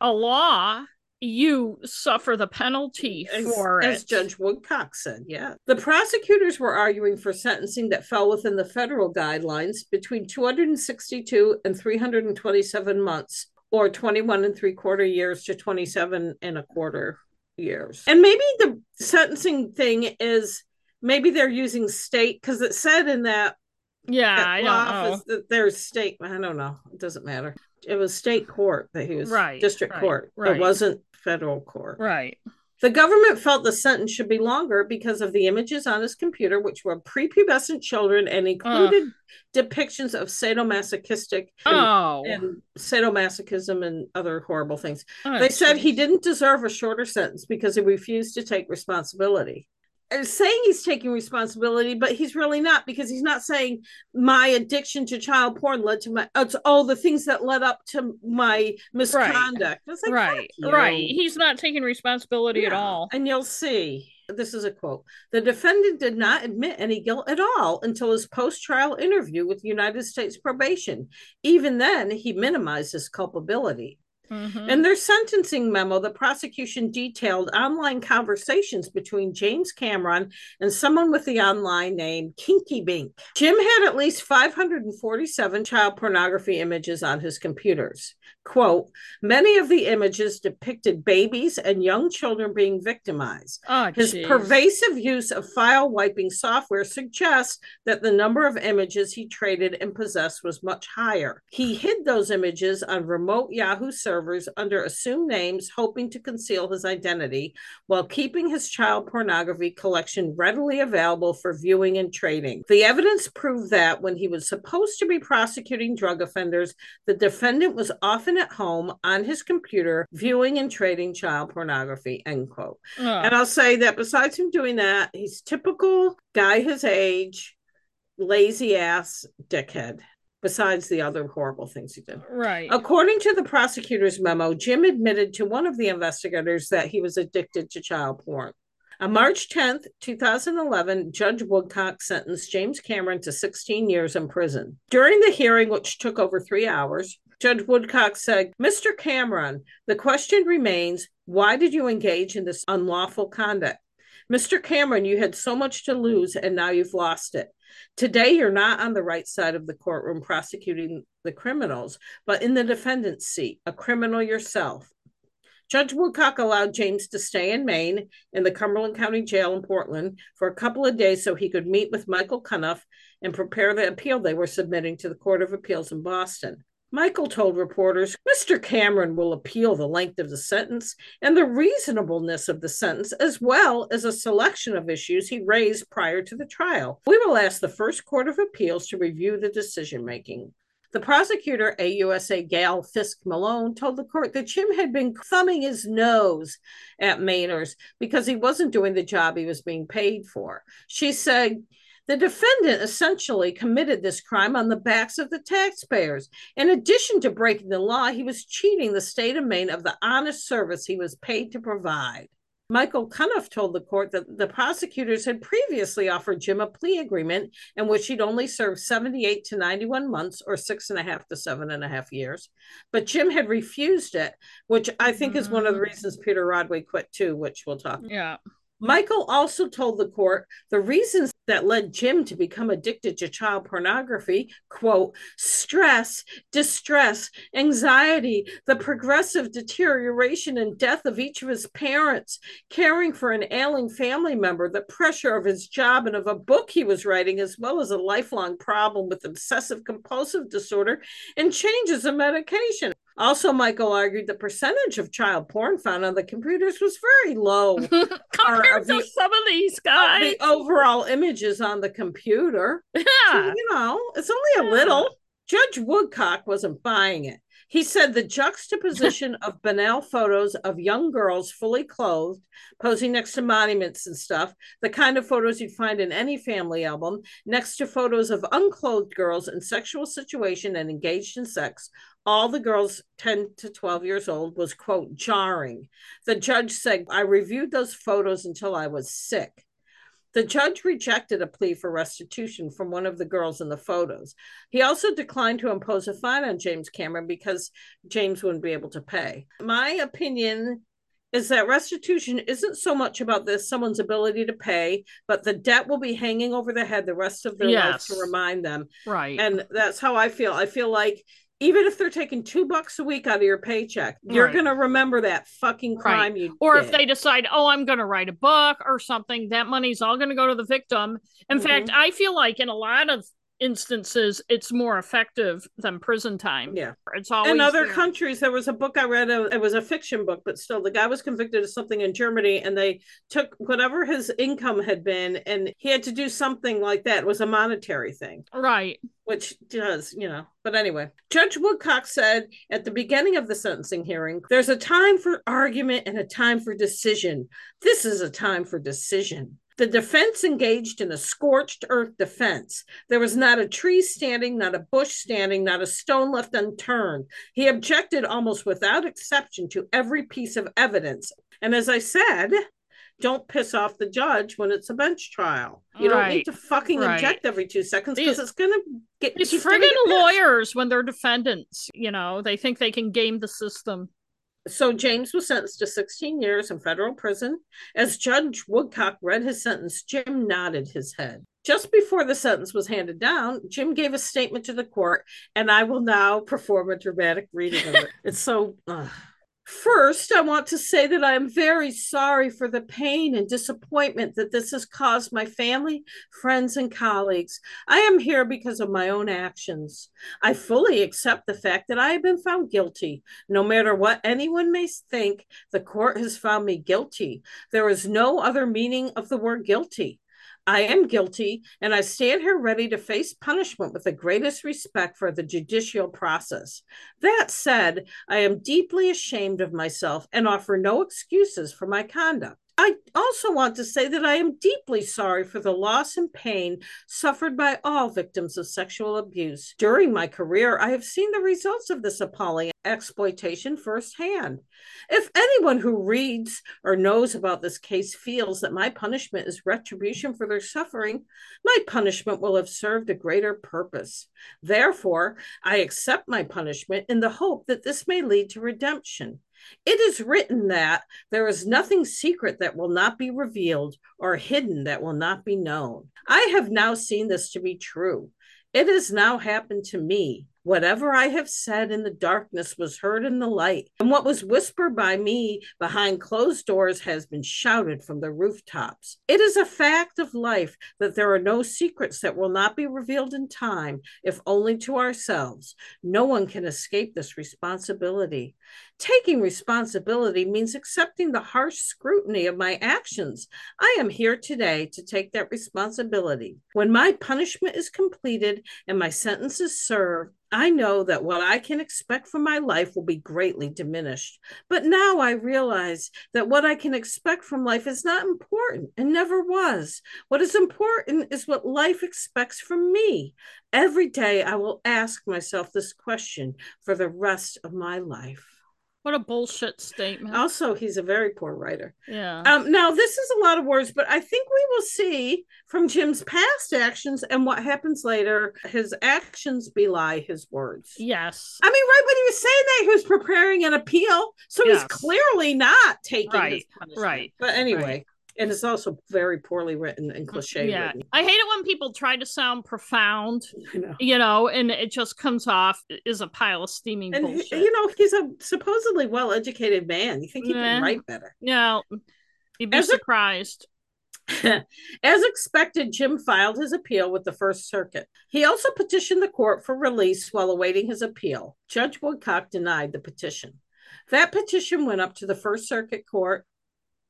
a law, you suffer the penalty for as, it. As Judge Woodcock said, yeah. The prosecutors were arguing for sentencing that fell within the federal guidelines between 262 and 327 months, or 21 and three quarter years to 27 and a quarter years. And maybe the sentencing thing is maybe they're using state because it said in that yeah, I don't know. There's state. I don't know. It doesn't matter. It was state court that he was right. District right, court. Right. It wasn't federal court. Right. The government felt the sentence should be longer because of the images on his computer, which were prepubescent children and included uh. depictions of sadomasochistic oh. and, and, sadomasochism and other horrible things. Oh, they said geez. he didn't deserve a shorter sentence because he refused to take responsibility Uh, saying he's taking responsibility, but he's really not because he's not saying my addiction to child porn led to my uh, it's all the things that led up to my misconduct. Right, like, right, right. He's not taking responsibility yeah. at all. And you'll see. This is a quote. The defendant did not admit any guilt at all until his post trial interview with United States probation. Even then, he minimized his culpability. Mm-hmm. In their sentencing memo, the prosecution detailed online conversations between James Cameron and someone with the online name Kinky Bink. Jim had at least 547 child pornography images on his computers. Quote, many of the images depicted babies and young children being victimized. Oh, His pervasive use of file wiping software suggests that the number of images he traded and possessed was much higher. He hid those images on remote Yahoo servers under assumed names, hoping to conceal his identity while keeping his child pornography collection readily available for viewing and trading. The evidence proved that when he was supposed to be prosecuting drug offenders, the defendant was often at home on his computer viewing and trading child pornography end quote oh. and i'll say that besides him doing that he's typical guy his age lazy ass dickhead besides the other horrible things he did. Right. According to the prosecutor's memo, Jim admitted to one of the investigators that he was addicted to child porn. On March 10th, 2011, Judge Woodcock sentenced James Cameron to 16 years in prison. During the hearing, which took over three hours, Judge Woodcock said, Mr. Cameron, the question remains why did you engage in this unlawful conduct? Mr. Cameron, you had so much to lose and now you've lost it. Today, you're not on the right side of the courtroom prosecuting the criminals, but in the defendant's seat, a criminal yourself. Judge Woodcock allowed James to stay in Maine in the Cumberland County Jail in Portland for a couple of days so he could meet with Michael Cunniff and prepare the appeal they were submitting to the Court of Appeals in Boston. Michael told reporters Mr. Cameron will appeal the length of the sentence and the reasonableness of the sentence, as well as a selection of issues he raised prior to the trial. We will ask the First Court of Appeals to review the decision making. The prosecutor, AUSA Gail Fisk Malone, told the court that Jim had been thumbing his nose at Mainers because he wasn't doing the job he was being paid for. She said, the defendant essentially committed this crime on the backs of the taxpayers. In addition to breaking the law, he was cheating the state of Maine of the honest service he was paid to provide. Michael Cunniff told the court that the prosecutors had previously offered Jim a plea agreement in which he'd only serve 78 to 91 months or six and a half to seven and a half years. But Jim had refused it, which I think mm-hmm. is one of the mm-hmm. reasons Peter Rodway quit too, which we'll talk Yeah. Michael also told the court the reasons that led Jim to become addicted to child pornography quote, stress, distress, anxiety, the progressive deterioration and death of each of his parents, caring for an ailing family member, the pressure of his job and of a book he was writing, as well as a lifelong problem with obsessive compulsive disorder and changes in medication. Also, Michael argued the percentage of child porn found on the computers was very low [LAUGHS] compared to the, some of these guys. Of the overall images on the computer. Yeah. So, you know, it's only a yeah. little. Judge Woodcock wasn't buying it. He said the juxtaposition [LAUGHS] of banal photos of young girls fully clothed, posing next to monuments and stuff, the kind of photos you'd find in any family album, next to photos of unclothed girls in sexual situation and engaged in sex, all the girls 10 to 12 years old was quote jarring the judge said i reviewed those photos until i was sick the judge rejected a plea for restitution from one of the girls in the photos. He also declined to impose a fine on James Cameron because James wouldn't be able to pay. My opinion is that restitution isn't so much about this someone's ability to pay, but the debt will be hanging over their head the rest of their yes. life to remind them. Right. And that's how I feel. I feel like even if they're taking two bucks a week out of your paycheck, you're right. gonna remember that fucking crime right. you. Or did. if they decide, oh, I'm gonna write a book or something, that money's all gonna go to the victim. In mm-hmm. fact, I feel like in a lot of instances it's more effective than prison time. Yeah. It's always in other there. countries there was a book I read uh, it was a fiction book but still the guy was convicted of something in Germany and they took whatever his income had been and he had to do something like that. It was a monetary thing. Right. Which does, you know. But anyway, Judge Woodcock said at the beginning of the sentencing hearing, there's a time for argument and a time for decision. This is a time for decision. The defense engaged in a scorched earth defense. There was not a tree standing, not a bush standing, not a stone left unturned. He objected almost without exception to every piece of evidence. And as I said, don't piss off the judge when it's a bench trial. You right. don't need to fucking right. object every two seconds because it's going to get these friggin' lawyers when they're defendants. You know, they think they can game the system. So James was sentenced to 16 years in federal prison. As Judge Woodcock read his sentence, Jim nodded his head. Just before the sentence was handed down, Jim gave a statement to the court, and I will now perform a dramatic reading of it. it's so. First, I want to say that I am very sorry for the pain and disappointment that this has caused my family, friends, and colleagues. I am here because of my own actions. I fully accept the fact that I have been found guilty. No matter what anyone may think, the court has found me guilty. There is no other meaning of the word guilty. I am guilty, and I stand here ready to face punishment with the greatest respect for the judicial process. That said, I am deeply ashamed of myself and offer no excuses for my conduct. I also want to say that I am deeply sorry for the loss and pain suffered by all victims of sexual abuse. During my career, I have seen the results of this appalling exploitation firsthand. If anyone who reads or knows about this case feels that my punishment is retribution for their suffering, my punishment will have served a greater purpose. Therefore, I accept my punishment in the hope that this may lead to redemption. It is written that there is nothing secret that will not be revealed or hidden that will not be known. I have now seen this to be true. It has now happened to me. Whatever I have said in the darkness was heard in the light, and what was whispered by me behind closed doors has been shouted from the rooftops. It is a fact of life that there are no secrets that will not be revealed in time, if only to ourselves. No one can escape this responsibility. Taking responsibility means accepting the harsh scrutiny of my actions. I am here today to take that responsibility. When my punishment is completed and my sentence is served, I know that what I can expect from my life will be greatly diminished. But now I realize that what I can expect from life is not important and never was. What is important is what life expects from me. Every day I will ask myself this question for the rest of my life. What a bullshit statement. Also, he's a very poor writer. Yeah. Um, now, this is a lot of words, but I think we will see from Jim's past actions and what happens later, his actions belie his words. yes. I mean, right when he was saying that, he was preparing an appeal. So Yes. he's clearly not taking Right, right, But anyway, right. And it's also very poorly written and mm, cliche yeah. written. I hate it when people try to sound profound, [LAUGHS] You know. you know, and it just comes off is a pile of steaming And bullshit. you know, he's a supposedly well-educated man. You think he Yeah. can write better? no, you'd be As a- surprised. [LAUGHS] As expected, Jim filed his appeal with the First Circuit. He also petitioned the court for release while awaiting his appeal. Judge Woodcock denied the petition. That petition went up to the First Circuit Court,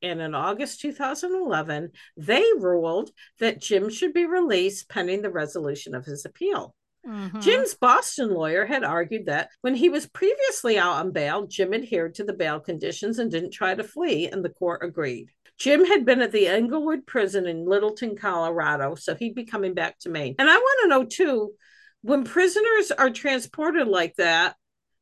and in August 2011, they ruled that Jim should be released pending the resolution of his appeal. Mhm. Jim's Boston lawyer had argued that when he was previously out on bail, Jim adhered to the bail conditions and didn't try to flee, and the court agreed. Jim had been at the Englewood prison in Littleton, Colorado, so he'd be coming back to Maine. And I want to know too when prisoners are transported like that,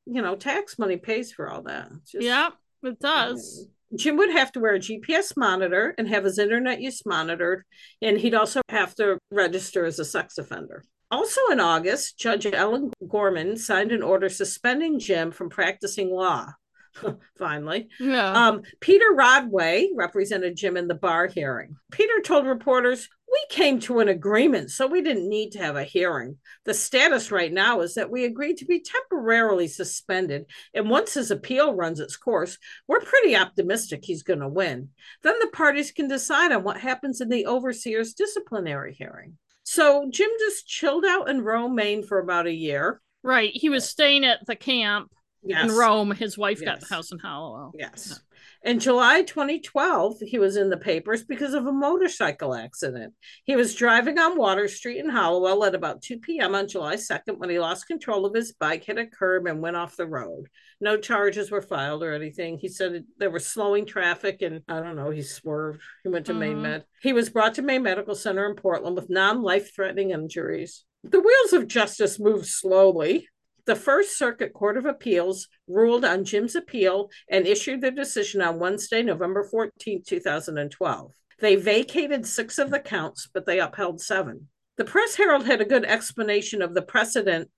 you know, tax money pays for all that. Just- yeah, it does. Jim would have to wear a GPS monitor and have his internet use monitored, and he'd also have to register as a sex offender. Also in August, Judge Ellen Gorman signed an order suspending Jim from practicing law. [LAUGHS] Finally. Yeah. Um, Peter Rodway represented Jim in the bar hearing. Peter told reporters, We came to an agreement, so we didn't need to have a hearing. The status right now is that we agreed to be temporarily suspended, and once his appeal runs its course, we're pretty optimistic he's going to win. Then the parties can decide on what happens in the overseer's disciplinary hearing. So Jim just chilled out in Rome, Maine for about a year. right. He was staying at the camp Yes. in Rome. His wife got the house in Hallowell. Yes. In July 2012, he was in the papers because of a motorcycle accident. He was driving on Water Street in Hallowell at about 2 p.m. on July 2nd when he lost control of his bike, hit a curb, and went off the road. No charges were filed or anything. He said they were slowing traffic, and I don't know, he swerved. He went to Maine Mhm. Med. He was brought to Maine Medical Center in Portland with non life threatening injuries. The wheels of justice move slowly. The First Circuit Court of Appeals ruled on Jim's appeal and issued their decision on Wednesday, November 14, 2012. They vacated six of the counts, but they upheld seven. The Press Herald had a good explanation of the precedent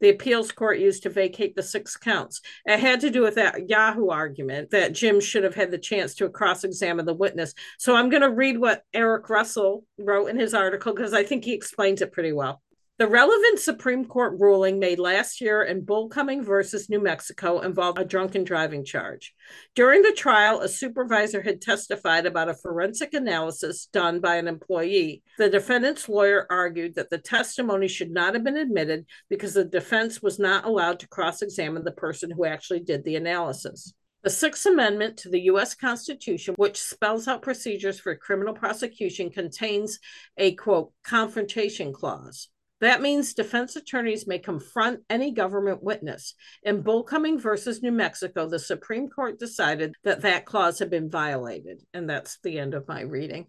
the appeals court used to vacate the six counts. It had to do with that Yahoo argument that Jim should have had the chance to cross examine the witness. So I'm going to read what Eric Russell wrote in his article because I think he explains it pretty well. The relevant Supreme Court ruling made last year in Bull Bullcoming versus New Mexico involved a drunken driving charge. During the trial, a supervisor had testified about a forensic analysis done by an employee. The defendant's lawyer argued that the testimony should not have been admitted because the defense was not allowed to cross examine the person who actually did the analysis. The Sixth Amendment to the U.S. Constitution, which spells out procedures for criminal prosecution, contains a quote, confrontation clause. That means defense attorneys may confront any government witness. In Bullcoming versus New Mexico, the Supreme Court decided that that clause had been violated. And that's the end of my reading.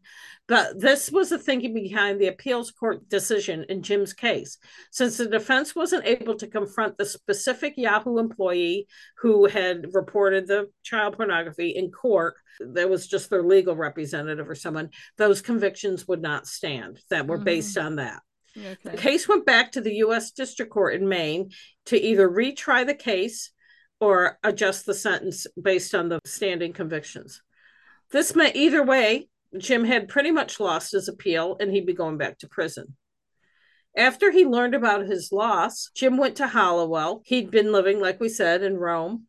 But this was the thinking behind the appeals court decision in Jim's case. Since the defense wasn't able to confront the specific Yahoo employee who had reported the child pornography in court, that was just their legal representative or someone, those convictions would not stand that were Mhm. based on that. Okay. The case went back to the U.S. District Court in Maine to either retry the case or adjust the sentence based on the standing convictions. This meant either way, Jim had pretty much lost his appeal and he'd be going back to prison. After he learned about his loss, Jim went to Hallowell. He'd been living, like we said, in Rome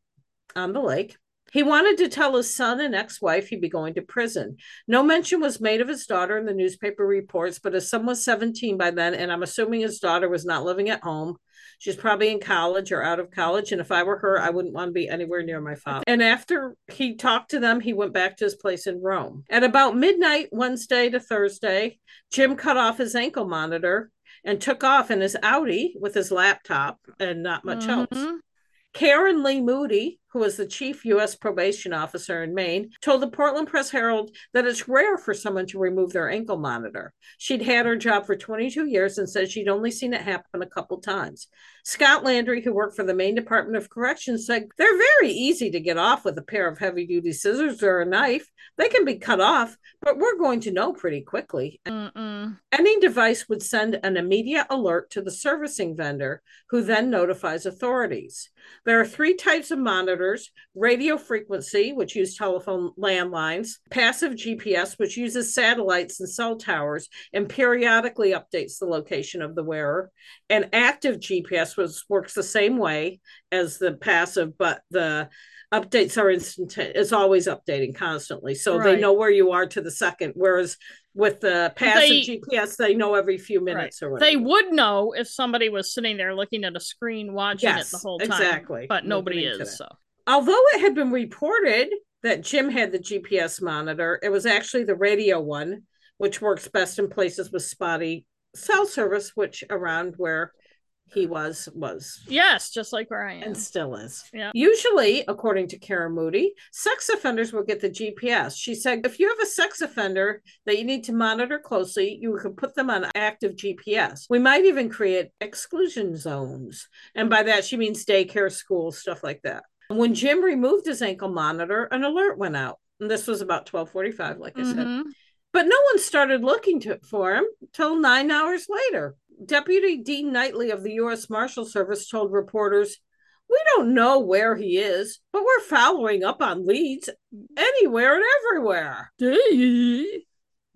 on the lake. He wanted to tell his son and ex wife he'd be going to prison. No mention was made of his daughter in the newspaper reports, but his son was 17 by then, and I'm assuming his daughter was not living at home. She's probably in college or out of college. And if I were her, I wouldn't want to be anywhere near my father. And after he talked to them, he went back to his place in Rome. At about midnight, Wednesday to Thursday, Jim cut off his ankle monitor and took off in his Audi with his laptop and not much mm-hmm. else. Karen Lee Moody, who was the chief U.S. probation officer in Maine, told the Portland Press Herald that it's rare for someone to remove their ankle monitor. She'd had her job for 22 years and said she'd only seen it happen a couple times. Scott Landry, who worked for the Maine Department of Corrections, said they're very easy to get off with a pair of heavy duty scissors or a knife. They can be cut off, but we're going to know pretty quickly. Mm-mm. Any device would send an immediate alert to the servicing vendor, who then notifies authorities. There are three types of monitors radio frequency, which use telephone landlines, passive GPS, which uses satellites and cell towers and periodically updates the location of the wearer, and active GPS, which works the same way as the passive, but the updates are instant it's always updating constantly so right. they know where you are to the second whereas with the passive they, gps they know every few minutes right. or whatever. they would know if somebody was sitting there looking at a screen watching yes, it the whole time exactly but nobody is so although it had been reported that jim had the gps monitor it was actually the radio one which works best in places with spotty cell service which around where he was was. Yes just like where i am. And still is. Yeah. Usually according to karen moody sex offenders will get the gps she said if you have a sex offender that you need to monitor closely you can put them on active gps we might even create exclusion zones. And by that she means daycare schools stuff like that when jim removed his ankle monitor an alert went out and this was about 1245 like i mm-hmm. said but no one started looking to, for him till nine hours later Deputy Dean Knightley of the U.S. Marshal Service told reporters, We don't know where he is, but we're following up on leads anywhere and everywhere. [LAUGHS]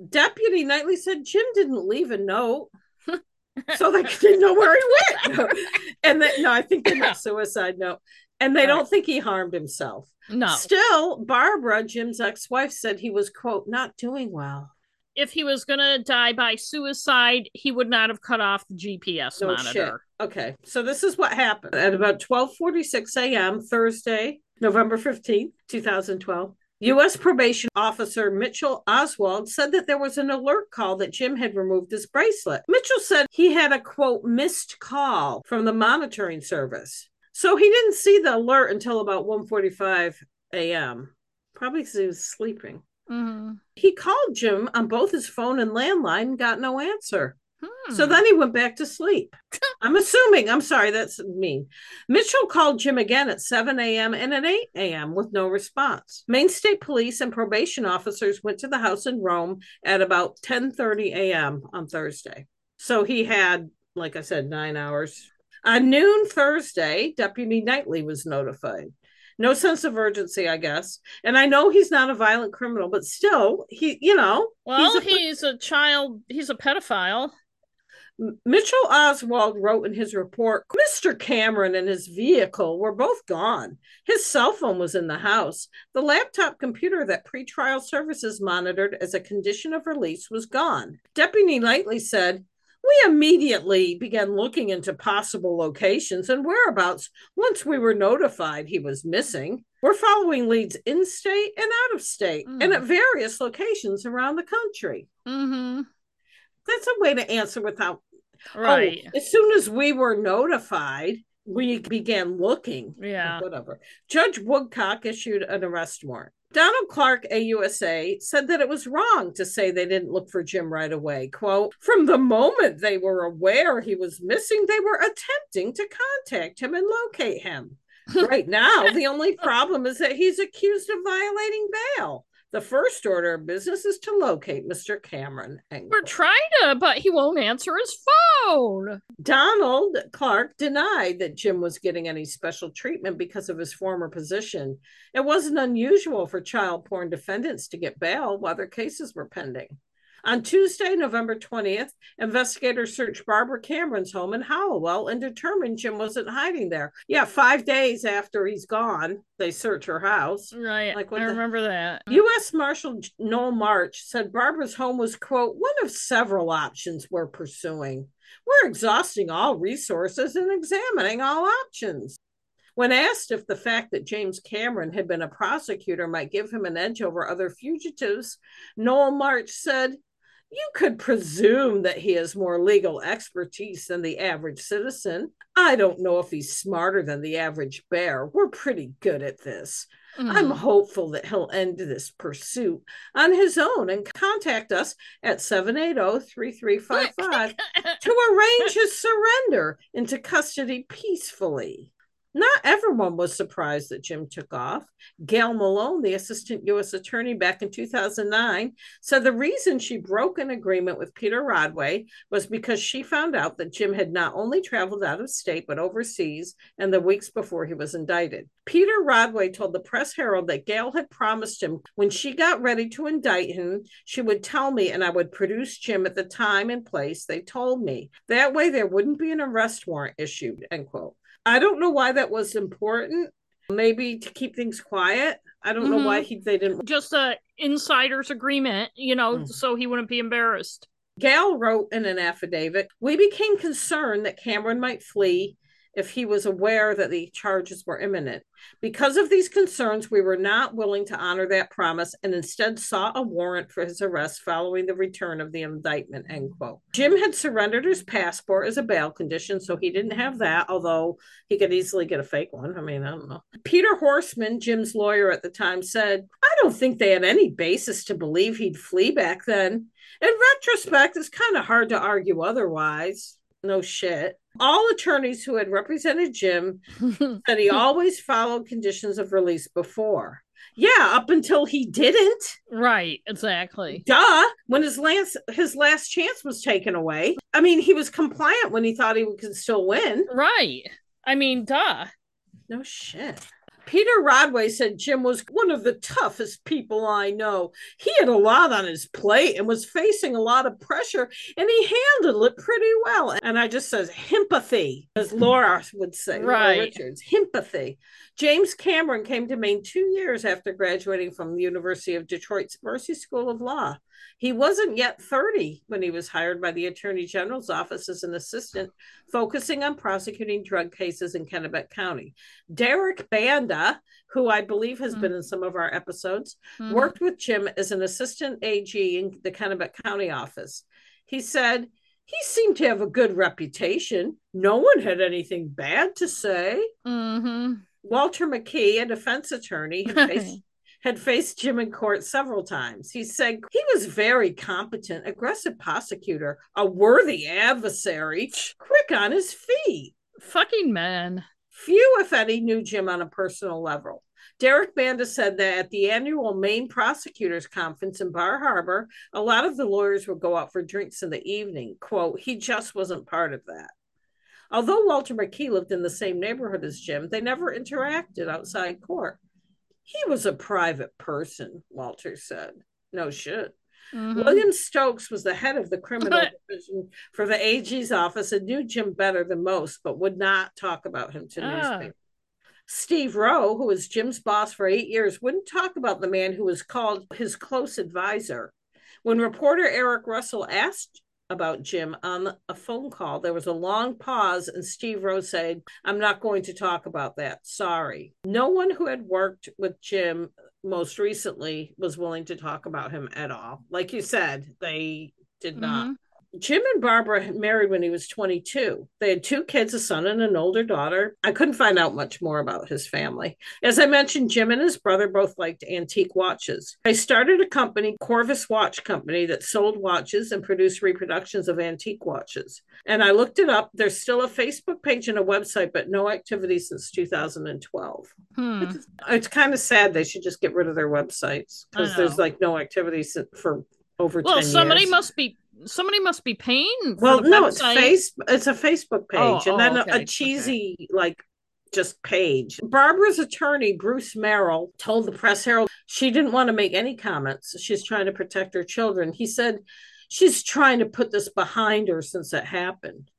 Deputy Knightley said Jim didn't leave a note. [LAUGHS] so they didn't know where he went. [LAUGHS] and then, no, I think they meant suicide note. And they don't think he harmed himself. No. Still, Barbara, Jim's ex wife, said he was, quote, not doing well if he was gonna die by suicide, he would not have cut off the GPS no monitor. Shit. Okay, so this is what happened at about 12:46 a.m. Thursday, November 15th, 2012. U.S. probation officer Mitchell Oswald said that there was an alert call that Jim had removed his bracelet. Mitchell said he had a quote missed call from the monitoring service. So he didn't see the alert until about 1:45 a.m. Probably because he was sleeping. Mm-hmm. He called Jim on both his phone and landline and got no answer. Hmm. So then he went back to sleep. [LAUGHS] I'm assuming, I'm sorry, that's mean. Mitchell called Jim again at 7 a.m. and at 8 a.m. with no response. Maine State Police and probation officers went to the house in Rome at about 10:30 a.m. on Thursday. So he had, like I said, nine hours. On noon Thursday, Deputy Knightley was notified no sense of urgency, I guess. And I know he's not a violent criminal, but still, he, you know, well, he's a, he's a child, he's a pedophile. Mitchell Oswald wrote in his report Mr. Cameron and his vehicle were both gone. His cell phone was in the house. The laptop computer that pretrial services monitored as a condition of release was gone. Deputy Knightley said we immediately began looking into possible locations and whereabouts once we were notified he was missing. We're following leads in state and out of state mm. and at various locations around the country. Mm-hmm. That's a way to answer without. Right. Oh, as soon as we were notified, we began looking. Yeah. Whatever. Judge Woodcock issued an arrest warrant. Donald Clark, AUSA, said that it was wrong to say they didn't look for Jim right away. Quote, from the moment they were aware he was missing, they were attempting to contact him and locate him. [LAUGHS] right now, the only problem is that he's accused of violating bail. The first order of business is to locate Mr. Cameron. We're trying to, but he won't answer his phone. Donald Clark denied that Jim was getting any special treatment because of his former position. It wasn't unusual for child porn defendants to get bail while their cases were pending. On Tuesday, November 20th, investigators searched Barbara Cameron's home in Hallowell and determined Jim wasn't hiding there. Yeah, five days after he's gone, they search her house. Right. Like I remember the... that. U.S. Marshal Noel March said Barbara's home was, quote, one of several options we're pursuing. We're exhausting all resources and examining all options. When asked if the fact that James Cameron had been a prosecutor might give him an edge over other fugitives, Noel March said, You could presume that he has more legal expertise than the average citizen. I don't know if he's smarter than the average bear. We're pretty good at this. Mm. I'm hopeful that he'll end this pursuit on his own and contact us at 780-3355 [LAUGHS] to arrange his surrender into custody peacefully. Not everyone was surprised that Jim took off. Gail Malone, the assistant U.S. attorney back in 2009, said the reason she broke an agreement with Peter Rodway was because she found out that Jim had not only traveled out of state but overseas in the weeks before he was indicted. Peter Rodway told the Press Herald that Gail had promised him when she got ready to indict him, she would tell me and I would produce Jim at the time and place they told me. That way there wouldn't be an arrest warrant issued, end quote. I don't know why that was important. Maybe to keep things quiet. I don't mm-hmm. know why mm-hmm. he they didn't just a insider's agreement, you know, mm. so he wouldn't be embarrassed. Gail wrote in an affidavit, we became concerned that Cameron might flee if he was aware that the charges were imminent. Because of these concerns, we were not willing to honor that promise and instead sought a warrant for his arrest following the return of the indictment. End quote. Jim had surrendered his passport as a bail condition, so he didn't have that, although he could easily get a fake one. I mean, I don't know. Peter Horseman, Jim's lawyer at the time, said, I don't think they had any basis to believe he'd flee back then. In retrospect, it's kind of hard to argue otherwise. No shit. All attorneys who had represented Jim [LAUGHS] said he always followed conditions of release before. Yeah, up until he didn't. Right, exactly. Duh. When his last his last chance was taken away. I mean, he was compliant when he thought he could still win. Right. I mean, duh. No shit. Peter Rodway said Jim was one of the toughest people I know. He had a lot on his plate and was facing a lot of pressure, and he handled it pretty well. And I just says himpathy, as Laura would say, right. Richards, himpathy. James Cameron came to Maine two years after graduating from the University of Detroit's Mercy School of Law. He wasn't yet 30 when he was hired by the Attorney General's office as an assistant, focusing on prosecuting drug cases in Kennebec County. Derek Banda, who I believe has mm-hmm. been in some of our episodes, mm-hmm. worked with Jim as an assistant AG in the Kennebec County office. He said, he seemed to have a good reputation. No one had anything bad to say. Mm-hmm. Walter McKee, a defense attorney, had [LAUGHS] faced had faced Jim in court several times. He said he was very competent, aggressive prosecutor, a worthy adversary, quick on his feet. Fucking man. Few, if any, knew Jim on a personal level. Derek Banda said that at the annual Maine Prosecutors Conference in Bar Harbor, a lot of the lawyers would go out for drinks in the evening. Quote, he just wasn't part of that. Although Walter McKee lived in the same neighborhood as Jim, they never interacted outside court. He was a private person, Walter said. No shit. Mm-hmm. William Stokes was the head of the criminal division for the AG's office and knew Jim better than most, but would not talk about him to ah. newspapers. Steve Rowe, who was Jim's boss for eight years, wouldn't talk about the man who was called his close advisor. When reporter Eric Russell asked about Jim on a phone call. There was a long pause, and Steve Rowe said, I'm not going to talk about that. Sorry. No one who had worked with Jim most recently was willing to talk about him at all. Like you said, they did mm-hmm. not. Jim and Barbara married when he was 22. They had two kids, a son and an older daughter. I couldn't find out much more about his family. As I mentioned, Jim and his brother both liked antique watches. They started a company, Corvus Watch Company, that sold watches and produced reproductions of antique watches. And I looked it up. There's still a Facebook page and a website, but no activity since 2012. Hmm. It's, it's kind of sad. They should just get rid of their websites because there's like no activity for over well, somebody must be somebody must be paying. well, no, website. it's face. It's a Facebook oh, page, oh, and then oh, okay. a, a, cheesy okay. like just page. Barbara's attorney, Bruce Merrill, told the Press Herald she didn't want to make any comments. She's trying to protect her children. He said she's trying to put this behind her since it happened.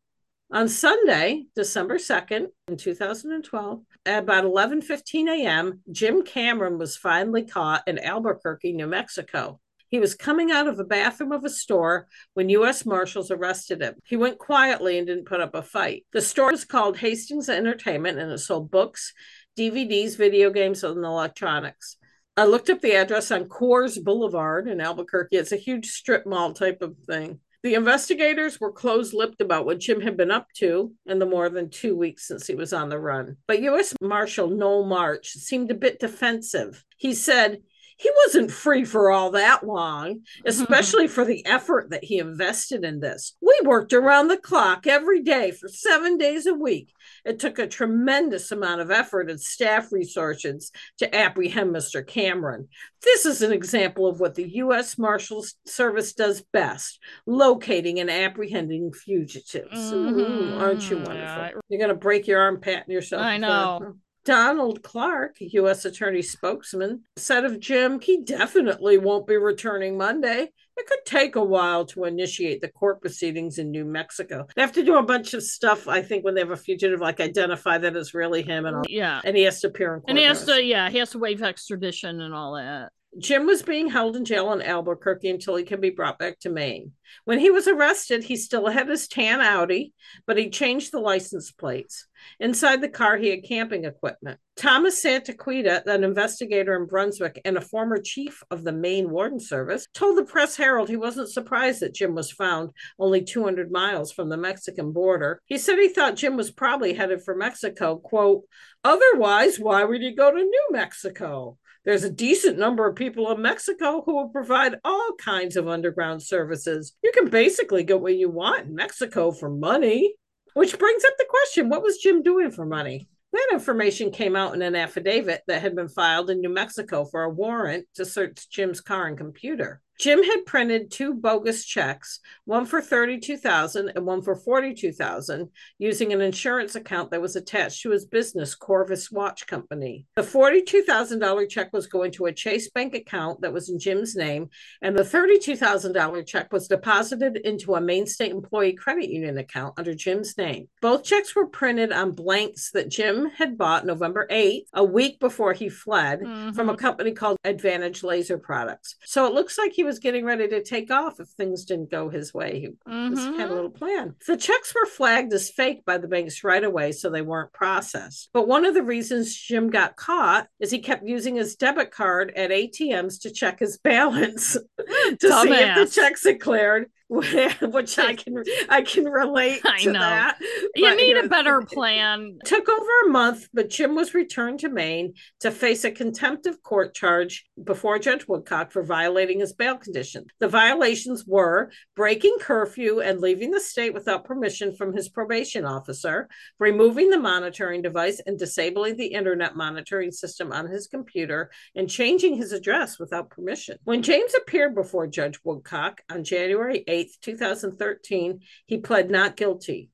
On Sunday, December 2nd, in 2012, at about 11:15 a.m., Jim Cameron was finally caught in Albuquerque, New Mexico. He was coming out of the bathroom of a store when U.S. Marshals arrested him. He went quietly and didn't put up a fight. The store was called Hastings Entertainment and it sold books, DVDs, video games, and electronics. I looked up the address on Coors Boulevard in Albuquerque. It's a huge strip mall type of thing. The investigators were close lipped about what Jim had been up to in the more than two weeks since he was on the run. But U.S. Marshal Noel March seemed a bit defensive. He said, he wasn't free for all that long, especially for the effort that he invested in this. We worked around the clock every day for seven days a week. It took a tremendous amount of effort and staff resources to apprehend Mr. Cameron. This is an example of what the U.S. Marshals Service does best locating and apprehending fugitives. Mm-hmm. Ooh, aren't you wonderful? Yeah. You're going to break your arm patting yourself. I know. Donald Clark, U.S. Attorney spokesman, said of Jim, he definitely won't be returning Monday. It could take a while to initiate the court proceedings in New Mexico. They have to do a bunch of stuff, I think, when they have a fugitive, like identify that it's really him and all. Yeah. And he has to appear in court. And he has to, yeah, he has to waive extradition and all that. Jim was being held in jail in Albuquerque until he can be brought back to Maine. When he was arrested, he still had his tan Audi, but he changed the license plates. Inside the car, he had camping equipment. Thomas Santaguida, an investigator in Brunswick and a former chief of the Maine Warden Service, told the Press Herald he wasn't surprised that Jim was found only 200 miles from the Mexican border. He said he thought Jim was probably headed for Mexico. Quote, Otherwise, why would he go to New Mexico? There's a decent number of people in Mexico who will provide all kinds of underground services. You can basically get what you want in Mexico for money. Which brings up the question what was Jim doing for money? That information came out in an affidavit that had been filed in New Mexico for a warrant to search Jim's car and computer. Jim had printed two bogus checks, one for 32,000 and one for 42,000 using an insurance account that was attached to his business Corvus Watch Company. The $42,000 check was going to a Chase Bank account that was in Jim's name and the $32,000 check was deposited into a Maine State Employee Credit Union account under Jim's name. Both checks were printed on blanks that Jim had bought November 8th, a week before he fled mm-hmm. from a company called Advantage Laser Products. So it looks like he was getting ready to take off if things didn't go his way. He mm-hmm. had a little plan. The checks were flagged as fake by the banks right away, so they weren't processed. But one of the reasons Jim got caught is he kept using his debit card at ATMs to check his [LAUGHS] balance [LAUGHS] to Dumbass. see if the checks had cleared [LAUGHS] which I can I can relate [LAUGHS] I know. That. You need a better [LAUGHS] plan. Took over a month, but Jim was returned to Maine to face a contempt of court charge before Judge Woodcock for violating his bail condition. The violations were breaking curfew and leaving the state without permission from his probation officer, removing the monitoring device and disabling the internet monitoring system on his computer, and changing his address without permission. When James appeared before Judge Woodcock on January 8th, 2013, he pled not guilty.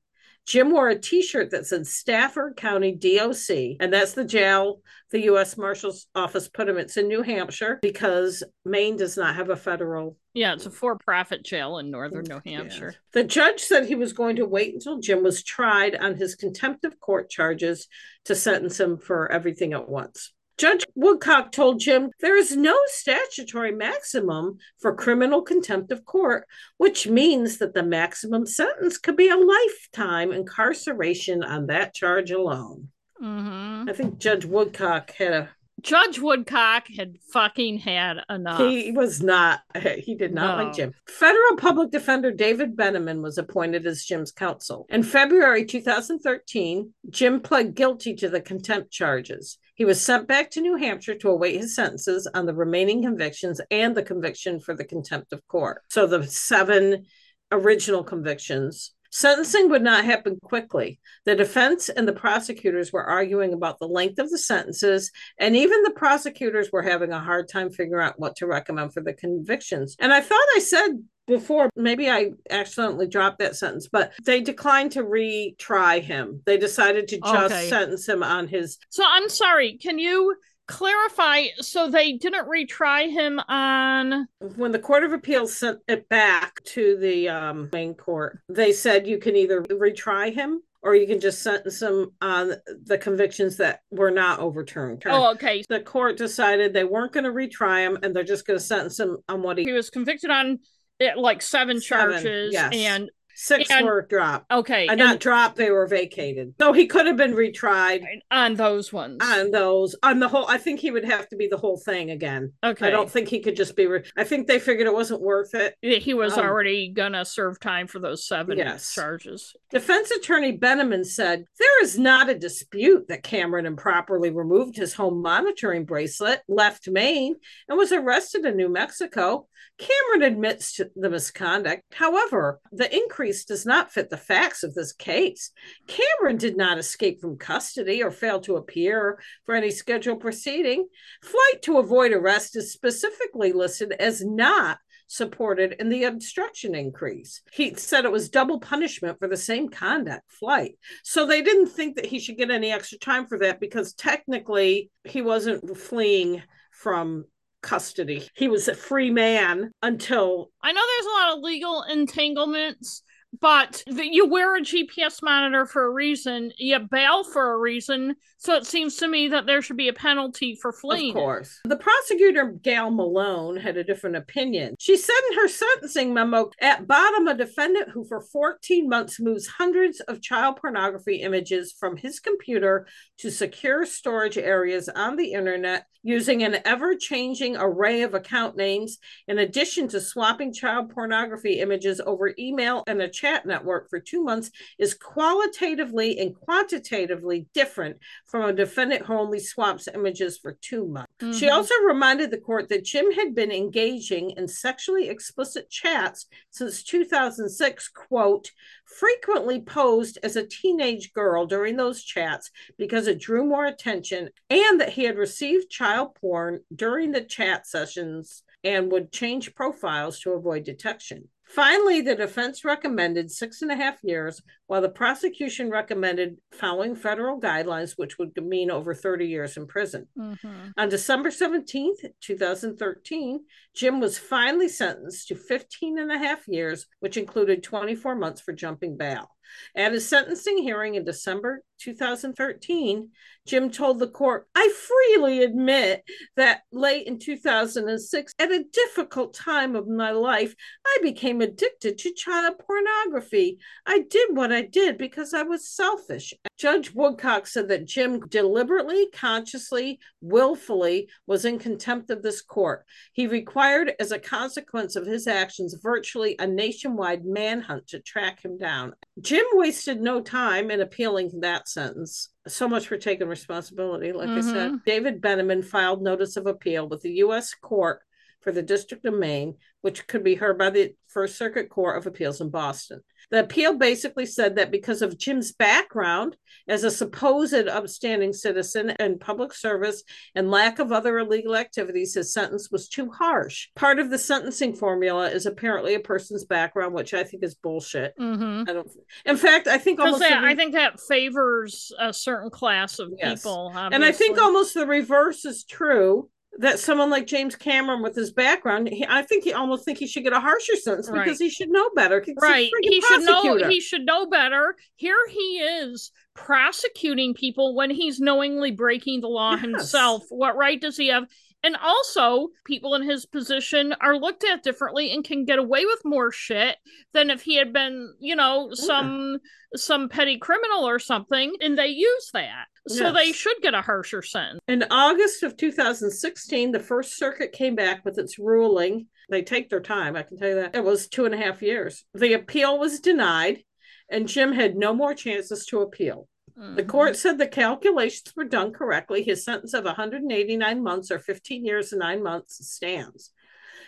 Jim wore a t shirt that said Strafford County DOC, and that's the jail the U.S. Marshal's Office put him. It's in New Hampshire because Maine does not have a federal. Yeah, it's a for profit jail in northern New Hampshire. Yeah. The judge said he was going to wait until Jim was tried on his contempt of court charges to sentence him for everything at once. Judge Woodcock told Jim there is no statutory maximum for criminal contempt of court, which means that the maximum sentence could be a lifetime incarceration on that charge alone. Mm-hmm. I think Judge Woodcock had a Judge Woodcock had fucking had enough. He was not, [LAUGHS] he did not no. like Jim. Federal public defender David Beneman was appointed as Jim's counsel. In February 2013, Jim pled guilty to the contempt charges. He was sent back to New Hampshire to await his sentences on the remaining convictions and the conviction for the contempt of court. So the seven original convictions Sentencing would not happen quickly. The defense and the prosecutors were arguing about the length of the sentences, and even the prosecutors were having a hard time figuring out what to recommend for the convictions. And I thought I said before, maybe I accidentally dropped that sentence, but they declined to retry him. They decided to just okay. sentence him on his. So I'm sorry, can you clarify so they didn't retry him on when the court of appeals sent it back to the um, main court they said you can either retry him or you can just sentence him on the convictions that were not overturned. oh okay The court decided they weren't going to retry him and they're just going to sentence him on what he he was convicted on eh, like seven, Seven, charges yes. and six and- were dropped. okay And and not dropped, they were vacated. So he could have been retried on those ones on those on the whole. I think he would have to be the whole thing again. okay I don't think he could just be. Re- I think they figured it wasn't worth it. he was um, already gonna serve time for those seven Yes. charges Defense attorney Beneman said there is not a dispute that Cameron improperly removed his home monitoring bracelet, left Maine, and was arrested in New Mexico. Cameron admits to the misconduct. However, the increase does not fit the facts of this case. Cameron did not escape from custody or fail to appear for any scheduled proceeding. Flight to avoid arrest is specifically listed as not supported in the obstruction increase. He said it was double punishment for the same conduct, flight. So they didn't think that he should get any extra time for that because technically he wasn't fleeing from custody. He was a free man until I know there's a lot of legal entanglements, but the, you wear a GPS monitor for a reason, you bail for a reason, so it seems to me that there should be a penalty for fleeing. Of course. The prosecutor, Gail Malone, had a different opinion. She said in her sentencing memo at bottom, a defendant who for 14 months moves hundreds of child pornography images from his computer to secure storage areas on the internet using an ever changing array of account names, in addition to swapping child pornography images over email and a chat network for two months, is qualitatively and quantitatively different from a defendant who only swaps images for two months. She Mhm. also reminded the court that Jim had been engaging in sexually explicit chats since 2006, quote, frequently posed as a teenage girl during those chats because it drew more attention, and that he had received child porn during the chat sessions and would change profiles to avoid detection. Finally, the defense recommended six and a half years, while the prosecution recommended following federal guidelines, which would mean over 30 years in prison. Mhm. On December 17th, 2013, Jim was finally sentenced to 15 and a half years, which included 24 months for jumping bail. At his sentencing hearing in December 2013, Jim told the court, I freely admit that late in 2006, at a difficult time of my life, I became addicted to child pornography. I did what I did because I was selfish. Judge Woodcock said that Jim deliberately, consciously, willfully was in contempt of this court. He required, as a consequence of his actions, virtually a nationwide manhunt to track him down. Jim wasted no time in appealing that sentence. So much for taking responsibility. Like I said, mm-hmm. David Beneman filed notice of appeal with the U.S. Court for the District of Maine, which could be heard by the First Circuit Court of Appeals in Boston. The appeal basically said that because of Jim's background as a supposed upstanding citizen and public service and lack of other illegal activities, his sentence was too harsh. Part of the sentencing formula is apparently a person's background, which I think is bullshit. Mhm. I don't. In fact, I think almost. that, re- I think that favors a certain class of Yes. people. and I think almost the reverse is true. That someone like James Cameron, with his background, he, I think he almost think he should get a harsher sentence Right. because he should know better. Right he should know he should know better here he is prosecuting people when he's knowingly breaking the law Yes. himself what right does he have and also people in his position are looked at differently and can get away with more shit than if he had been you know some some petty criminal or something and they use that so Yes. they should get a harsher sentence In August of 2016, the First Circuit came back with its ruling. They take their time, I can tell you that. It was two and a half years. The appeal was denied, and Jim had no more chances to appeal. The Mhm. court said the calculations were done correctly. His sentence of 189 months or 15 years and nine months stands.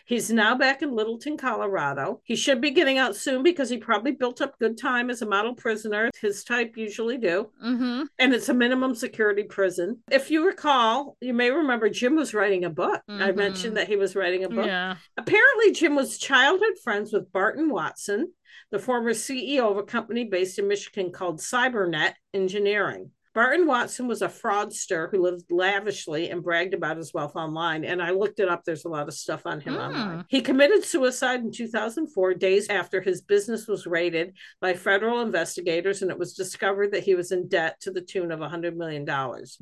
He's now back in Littleton, Colorado. He should be getting out soon because he probably built up good time as a model prisoner. His type usually do. Mhm. And it's a minimum security prison. If you recall, you may remember Jim was writing a book. I Mhm. mentioned that he was writing a book. yeah Apparently, Jim was childhood friends with Barton Watson, the former CEO of a company based in Michigan called Cybernet Engineering. Barton Watson was a fraudster who lived lavishly and bragged about his wealth online. And I looked it up. There's a lot of stuff on him Hmm. online. He committed suicide in 2004, days after his business was raided by federal investigators, and it was discovered that he was in debt to the tune of $100 million.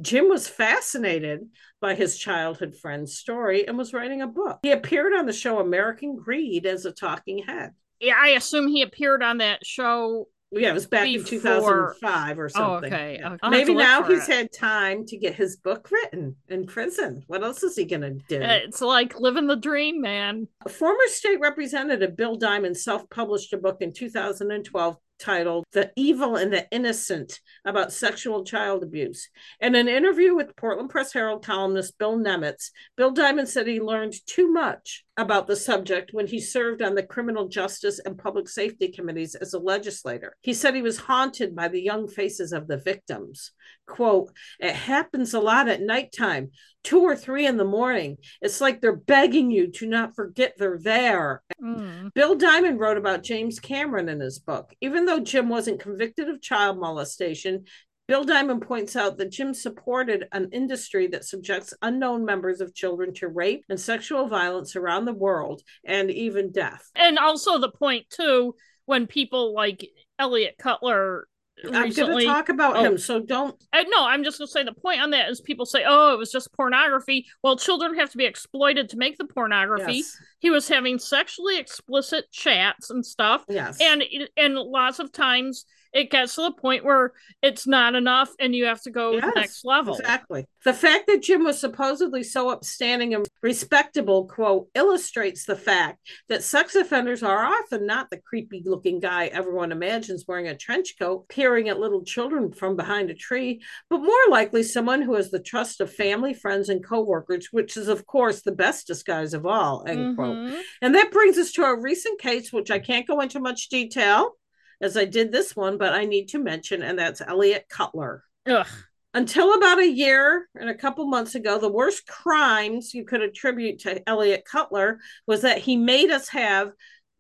Jim was fascinated by his childhood friend's story and was writing a book. He appeared on the show American Greed as a talking head. Yeah, I assume he appeared on that show. Yeah, it was back in 2005 or Oh, something. okay. Yeah. okay. Maybe now he's it. had time to get his book written in prison. What else is he going to do? Uh, it's like living the dream, man. Former state representative Bill Diamond self published a book in 2012 titled The Evil and the Innocent about sexual child abuse. In an interview with Portland Press Herald columnist Bill Nemitz, Bill Diamond said he learned too much about the subject when he served on the Criminal Justice and Public Safety Committees as a legislator. He said he was haunted by the young faces of the victims. Quote, it happens a lot at nighttime, two or three in the morning. It's like they're begging you to not forget they're there. Mm. Bill Diamond wrote about James Cameron in his book. Even though Jim wasn't convicted of child molestation, Bill Diamond points out that Jim supported an industry that subjects unknown members of children to rape and sexual violence around the world and even death. And also the point too, when people like Eliot Cutler I'm going to talk about Oh. him, so don't. Uh, no, I'm just gonna say the point on that is people say, "Oh, it was just pornography." Well, children have to be exploited to make the pornography. Yes, He was having sexually explicit chats and stuff, yes. and and lots of times it gets to the point where it's not enough, and you have to go Yes, next level. Exactly. The fact that Jim was supposedly so upstanding and respectable, quote, illustrates the fact that sex offenders are often not the creepy looking guy everyone imagines wearing a trench coat, peering at little children from behind a tree, but more likely someone who has the trust of family, friends, and coworkers, which is, of course, the best disguise of all, end quote. Mhm. And that brings us to a recent case, which I can't go into much detail as I did this one, but I need to mention, and that's Eliot Cutler. Ugh. Until about a year and a couple months ago, the worst crimes you could attribute to Eliot Cutler was that he made us have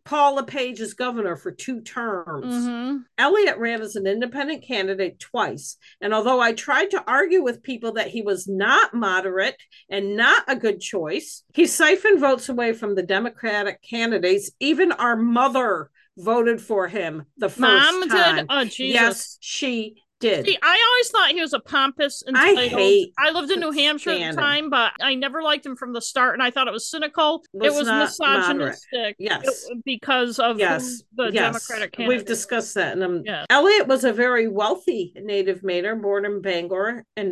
Paul LePage as governor for two terms. Mhm. Eliot ran as an independent candidate twice. And although I tried to argue with people that he was not moderate and not a good choice, he siphoned votes away from the Democratic candidates. Even our mother voted for him the first Mom time. did. Oh Jesus. Yes, she did. See, I always thought he was a pompous and I hate- I lived in New Hampshire at the time, but I never liked him from the start, and I thought it was cynical. Was it was misogynistic. Yes. it- because of Yes, the yes. Democratic candidate. We've discussed that. And um, Yes. Eliot was a very wealthy native Mainer born in Bangor in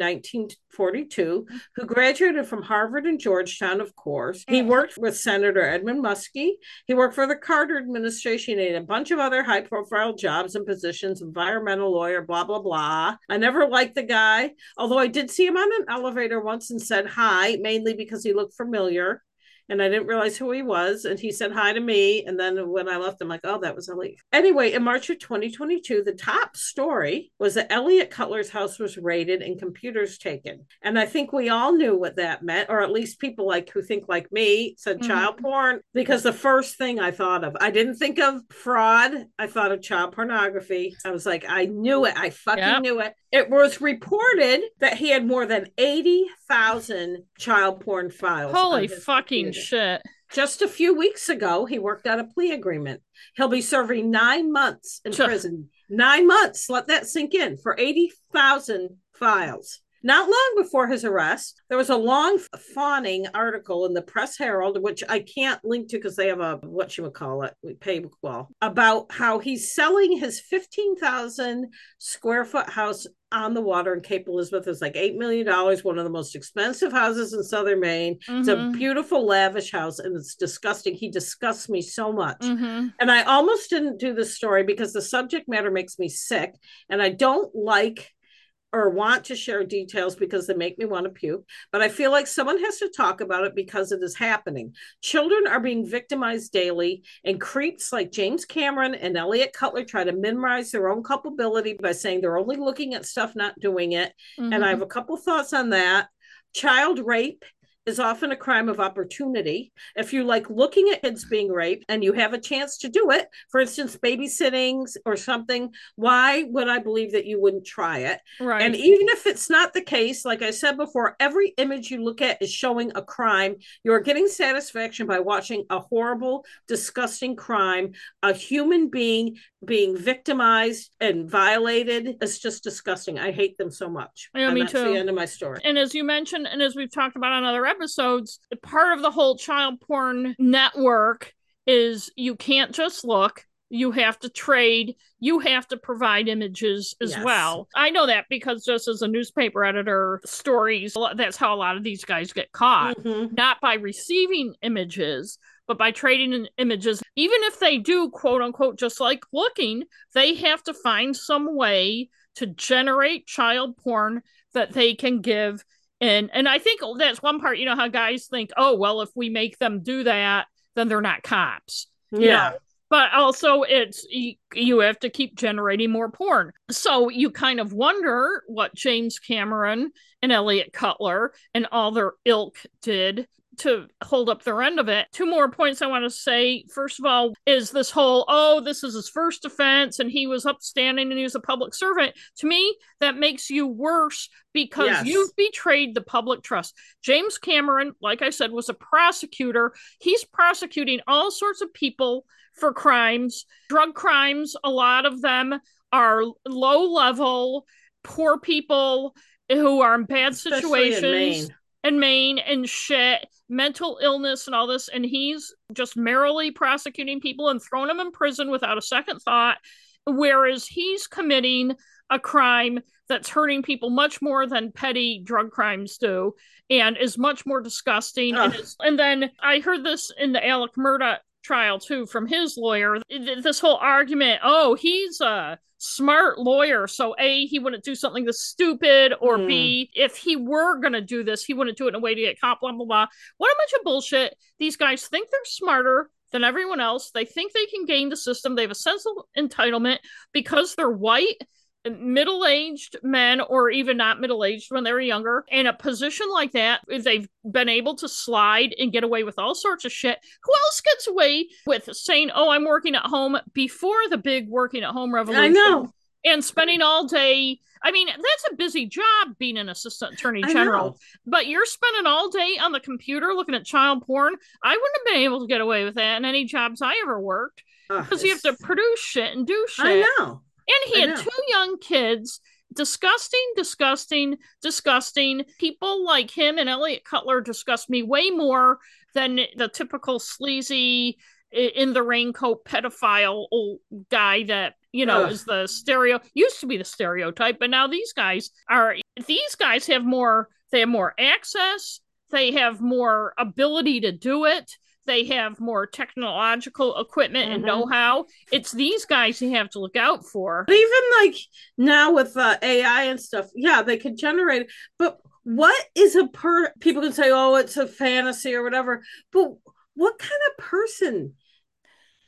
1942, who graduated from Harvard and Georgetown, of course. He Mm. worked with Senator Edmund Muskie. He worked for the Carter administration and a bunch of other high profile jobs and positions, environmental lawyer, blah, blah, blah. I never liked the guy, although I did see him on an elevator once and said hi, mainly because he looked familiar and I didn't realize who he was. And he said hi to me. And then when I left, I'm like, oh, that was Eliot. Anyway, in March of 2022, the top story was that Eliot Cutler's house was raided and computers taken. And I think we all knew what that meant, or at least people like who think like me said Mhm. child porn, because the first thing I thought of, I didn't think of fraud. I thought of child pornography. I was like, I knew it. I fucking Yep. knew it. It was reported that he had more than 80,000 child porn files. Holy fucking computer. shit! Just a few weeks ago, he worked out a plea agreement. He'll be serving nine months in Sure. prison. Nine months. Let that sink in for 80,000 files. Not long before his arrest, there was a long fawning article in the Press Herald, which I can't link to because they have a what you would call it, we pay well, about how he's selling his 15,000 square foot house on the water in Cape Elizabeth. It's like $8 million, one of the most expensive houses in southern Maine. It's a Mhm. beautiful, lavish house, and it's disgusting. He disgusts me so much. Mhm. And I almost didn't do this story because the subject matter makes me sick, and I don't like or want to share details because they make me want to puke. But I feel like someone has to talk about it because it is happening. Children are being victimized daily, and creeps like James Cameron and Eliot Cutler try to minimize their own culpability by saying they're only looking at stuff, not doing it and I Mhm. have a couple thoughts on that. Child rape is often a crime of opportunity. If you like looking at kids being raped and you have a chance to do it, for instance, babysitting or something, why would I believe that you wouldn't try it? Right. And even if it's not the case, like I said before, every image you look at is showing a crime. You're getting satisfaction by watching a horrible, disgusting crime, a human being being victimized and violated. It's just disgusting. I hate them so much. Yeah, and me that's too. the end of my story. And as you mentioned, and as we've talked about on other episodes, part of the whole child porn network is you can't just look. You have to trade. You have to provide images as Yes. well. I know that because just as a newspaper editor, stories, that's how a lot of these guys get caught. Mhm. Not by receiving images, but by trading in images. Even if they do, quote unquote, just like looking, they have to find some way to generate child porn that they can give and and I think that's one part, you know, how guys think, oh well, if we make them do that, then they're not cops. Yeah. know. But also, it's you, you have to keep generating more porn. So you kind of wonder what James Cameron and Eliot Cutler and all their ilk did to hold up their end of it. Two more points I want to say. First of all, is this whole, oh, this is his first offense and he was upstanding and he was a public servant. To me, that makes you worse because Yes. you've betrayed the public trust. James Cameron, like I said, was a prosecutor. He's prosecuting all sorts of people for crimes, drug crimes. A lot of them are low level, poor people who are in bad Especially in situations Maine. And Maine and shit, mental illness and all this, and he's just merrily prosecuting people and throwing them in prison without a second thought, whereas he's committing a crime that's hurting people much more than petty drug crimes do and is much more disgusting. And, is, and then i heard this in the alex murdaugh trial too from his lawyer. This whole argument oh he's a smart lawyer so a he wouldn't do something this stupid or Hmm. b if he were going to do this he wouldn't do it in a way to get caught blah blah blah. What a bunch of bullshit. These guys think they're smarter than everyone else. They think they can game the system. They have a sense of entitlement. Because they're white middle-aged men or even not middle-aged when they were younger. In a position like that they've been able to slide and get away with all sorts of shit who else gets away with saying oh i'm working at home before the big working at home revolution I know. and spending all day? I mean that's a busy job being an assistant attorney general but you're spending all day on the computer looking at child porn. I wouldn't have been able to get away with that in any jobs i ever worked because you have to produce shit and do shit. I know. And he I had know. two young kids. Disgusting, disgusting, disgusting. People like him and Eliot Cutler disgust me way more than the typical sleazy in the raincoat pedophile old guy that you know Ugh. is the stereo used to be the stereotype but now these guys are these guys have more they have more access they have more ability to do it they have more technological equipment and Mhm. know-how it's these guys you have to look out for But even like now with uh, AI and stuff, yeah, they could generate. it. But what is a per? People can say, "Oh, it's a fantasy" or whatever. But what kind of person?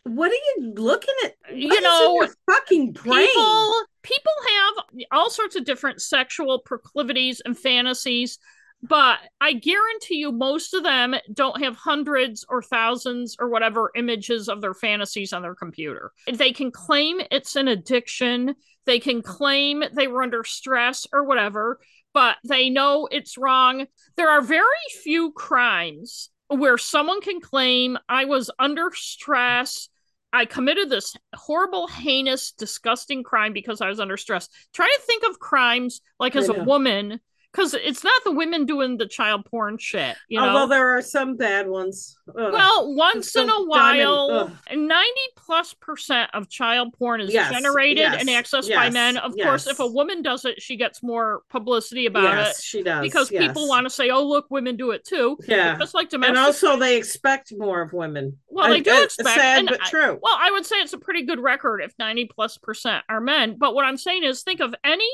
What are you looking at? What You know, your fucking brain. people people have all sorts of different sexual proclivities and fantasies but i guarantee you most of them don't have hundreds or thousands or whatever images of their fantasies on their computer. They can claim it's an addiction. They can claim they were under stress or whatever but they know it's wrong. There are very few crimes where someone can claim i was under stress. I committed this horrible, heinous, disgusting crime because I was under stress. Try to think of crimes like as a woman, because it's not the women doing the child porn shit, you oh, know. Although there are some bad ones. Ugh. well, once in a while, ninety plus percent of child porn is Yes, generated yes, and accessed by men. Of course, if a woman does it, she gets more publicity about yes, it she does because yes. people want to say, "Oh, look, women do it too." Yeah, Just like domestic. and also they expect more of women. Well, they do it's expect- sad but I- true. Well, I would say it's a pretty good record if 90 plus percent are men. But what I'm saying is think of any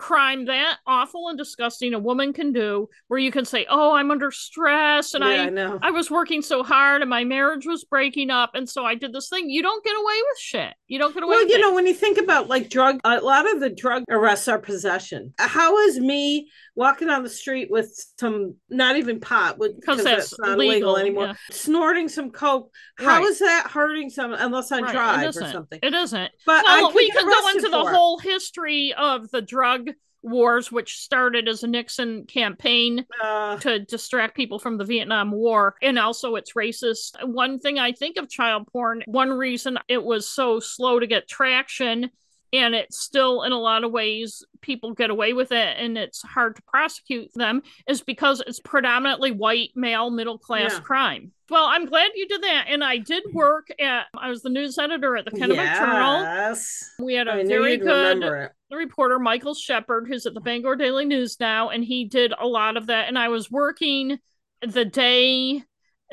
crime that awful and disgusting a woman can do where you can say oh i'm under stress and yeah, i I know. i was working so hard and my marriage was breaking up and so i did this thing you don't get away with shit you don't get away well, you it. know, when you think about like drug, a lot of the drug arrests are possession. How is me walking on the street with some, not even pot, because that's that's not legal, legal anymore, yeah. snorting some coke? How is Right. that hurting someone unless I Right, drive or something? it isn't But well we can go into the whole history of the drug wars which started as a nixon campaign Uh, to distract people from the Vietnam War. And also, it's racist. One thing I think of child porn, one reason it was so slow to get traction, and it's still in a lot of ways people get away with it and it's hard to prosecute them, is because it's predominantly white, male, middle class Yeah. crime. Well, I'm glad you did that. And I did work at, I was the news editor at the Kennebec Journal. yes. We had a I very good remember it. the reporter Michael Shepherd, who's at the Bangor Daily News now, and he did a lot of that. And I was working the day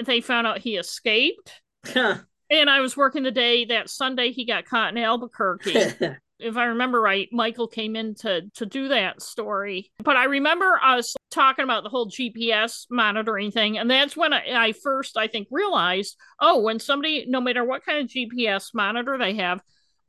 they found out he escaped, Huh. [LAUGHS] and I was working the day that Sunday he got caught in Albuquerque. [LAUGHS] if I remember right, Michael came in to to do that story. But I remember us talking about the whole GPS monitoring thing, and that's when I, I first, I think, realized, oh, when somebody, no matter what kind of GPS monitor they have,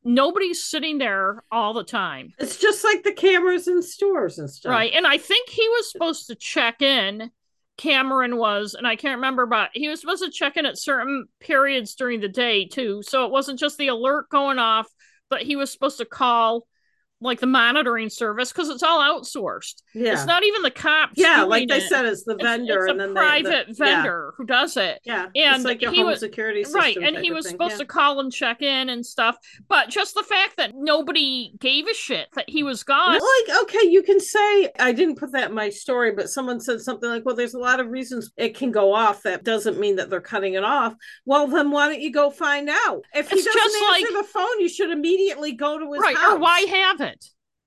nobody's sitting there all the time. it's just like the cameras in stores and stuff. Right. And I think he was supposed to check in. Cameron was, and I can't remember, but he was supposed to check in at certain periods during the day too. So it wasn't just the alert going off, but he was supposed to call like the monitoring service because it's all outsourced. Yeah. It's not even the cops. yeah, like they it. said, it's the vendor it's, and a then they- private the- yeah. vendor who does it. Yeah, And it's like your he home was- security system. Right, and he was thing, supposed yeah. to call and check in and stuff, but just the fact that nobody gave a shit that he was gone. Like, okay, you can say, I didn't put that in my story, but someone said something like, well, there's a lot of reasons it can go off. That doesn't mean that they're cutting it off. Well, then why don't you go find out? If he It's doesn't just answer the phone, you should immediately go to his right, house. or why have it?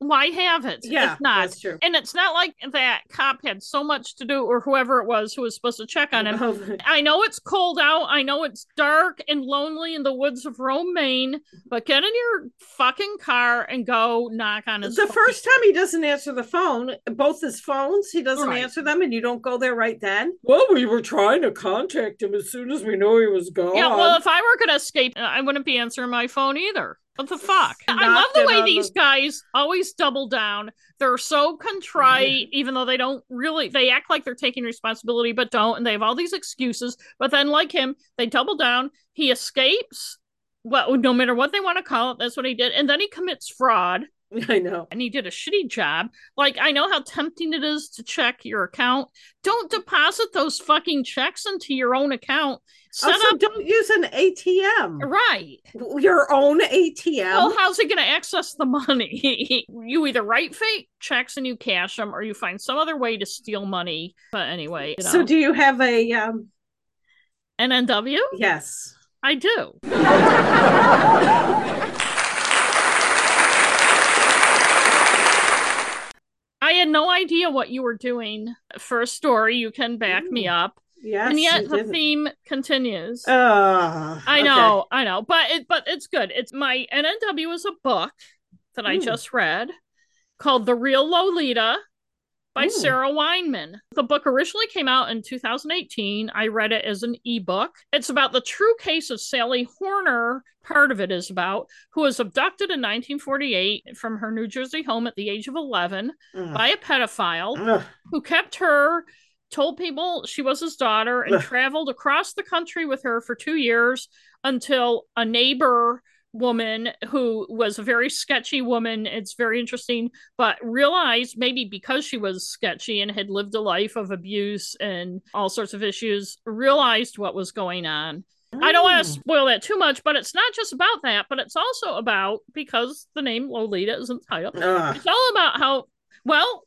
Why have it? Yeah, if not. that's true. And it's not like that cop had so much to do, or whoever it was who was supposed to check on him. Oh, I know it's cold out. I know it's dark and lonely in the woods of Rome, Maine, but get in your fucking car and go knock on his door. the fucking- first time he doesn't answer the phone, both his phones, he doesn't Right. answer them, and you don't go there right then. Well, we were trying to contact him as soon as we knew he was gone. Yeah, well, if I were going to escape, I wouldn't be answering my phone either. What the fuck? I love the way these the- guys always double down. They're so contrite, even though they don't really, they act like they're taking responsibility, but don't. And they have all these excuses. But then, like him, they double down. He escapes. Well, no matter what they want to call it, that's what he did. And then he commits fraud [LAUGHS] I know. and he did a shitty job. Like, I know how tempting it is to check your account. Don't deposit those fucking checks into your own account. Set Also, up don't use an ATM. right. Your own ATM. Well, how's he going to access the money? [LAUGHS] you either write fake checks and you cash them, or you find some other way to steal money. But anyway, you know. So, do you have a um? NNW? Yes. I do. [LAUGHS] I had no idea what you were doing for a story. You can back me up. Yes. and yet the didn't. theme continues. Uh, I okay. know, I know, but it but it's good. It's my NNW is a book that I hmm. just read called The Real Lolita by Ooh. Sarah Weinman. The book originally came out in 2018. I read it as an ebook. It's about the true case of Sally Horner. Part of it is about who was abducted in 1948 from her New Jersey home at the age of 11 Ugh. by a pedophile Ugh. who kept her, told people she was his daughter, and [LAUGHS] traveled across the country with her for two years until a neighbor woman who was a very sketchy woman it's very interesting but realized maybe because she was sketchy and had lived a life of abuse and all sorts of issues realized what was going on I don't want to spoil that too much, but it's not just about that, but it's also about because the name Lolita is in the title. Ugh. Ah. It's all about how well,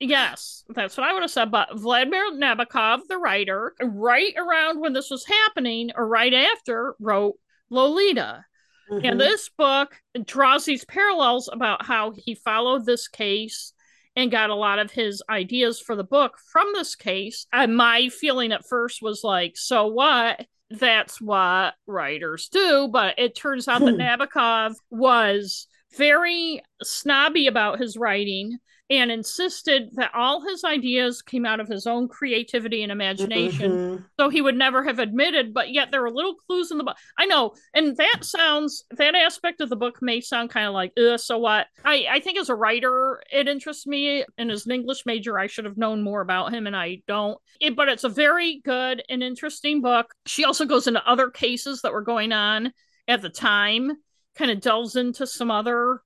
yes, that's what I would have said. But Vladimir Nabokov, the writer, right around when this was happening or right after, wrote Lolita. Mhm. And this book draws these parallels about how he followed this case and got a lot of his ideas for the book from this case. And my feeling at first was like, so what? That's what writers do. But it turns out that Hmm. Nabokov was very snobby about his writing and insisted that all his ideas came out of his own creativity and imagination. Mm-hmm. So he would never have admitted, but yet there were little clues in the book. I know, and that sounds that aspect of the book may sound kind of like, so what? I, I think as a writer, it interests me. And as an English major, I should have known more about him, and I don't. It, but it's a very good and interesting book. She also goes into other cases that were going on at the time, kind of delves into some other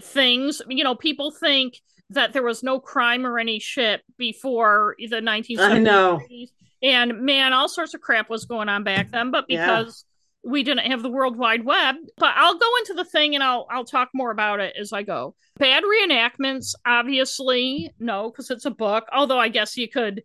things. You know, people think that there was no crime or any shit before the 1970s. I know. And man, all sorts of crap was going on back then, but because yeah. we didn't have the World Wide Web, but I'll go into the thing and I'll I'll talk more about it as I go. Bad reenactments, obviously, no, because it's a book. Although I guess you could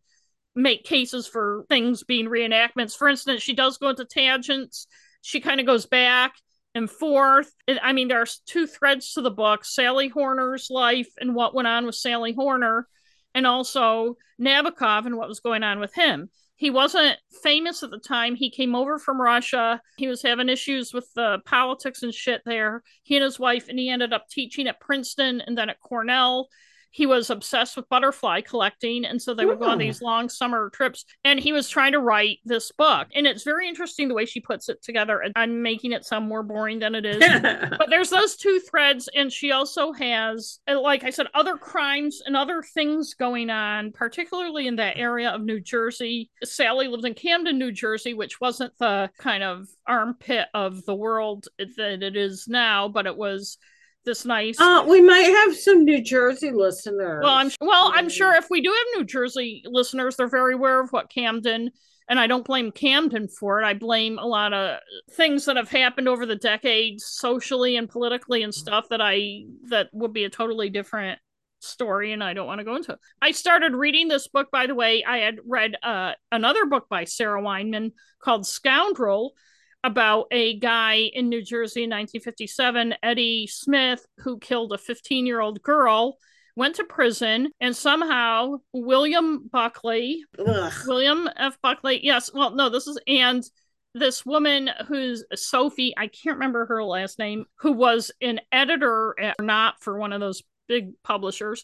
make cases for things being reenactments. For instance, she does go into tangents. She kind of goes back and forth. I mean, there's two threads to the book Sally Horner's life and what went on with Sally Horner, and also Nabokov and what was going on with him. He wasn't famous at the time. He came over from Russia. He was having issues with the politics and shit there. He and his wife, and he ended up teaching at Princeton and then at Cornell he was obsessed with butterfly collecting and so they would go on these long summer trips and he was trying to write this book. And it's very interesting the way she puts it together and i'm making it sound more boring than it is. [LAUGHS] But there's those two threads and she also has uh, like i said other crimes and other things going on particularly in that area of new jersey. Sally lived in camden new jersey which wasn't the kind of armpit of the world that it is now but it was this nice. Uh, we might have some New Jersey listeners. Well, I'm well. I'm sure if we do have New Jersey listeners, they're very aware of what Camden. And I don't blame Camden for it. I blame a lot of things that have happened over the decades, socially and politically, and stuff that I that would be a totally different story and I don't want to go into it. I started reading this book by the way. I had read uh, another book by Sarah Weinman called Scoundrel about a guy in New Jersey in 1957, Eddie Smith, who killed a 15 year old girl, went to prison, and somehow William Buckley, Ugh. William F. Buckley, yes, well, no, this is, and this woman who's Sophie, I can't remember her last name, who was an editor at not for one of those big publishers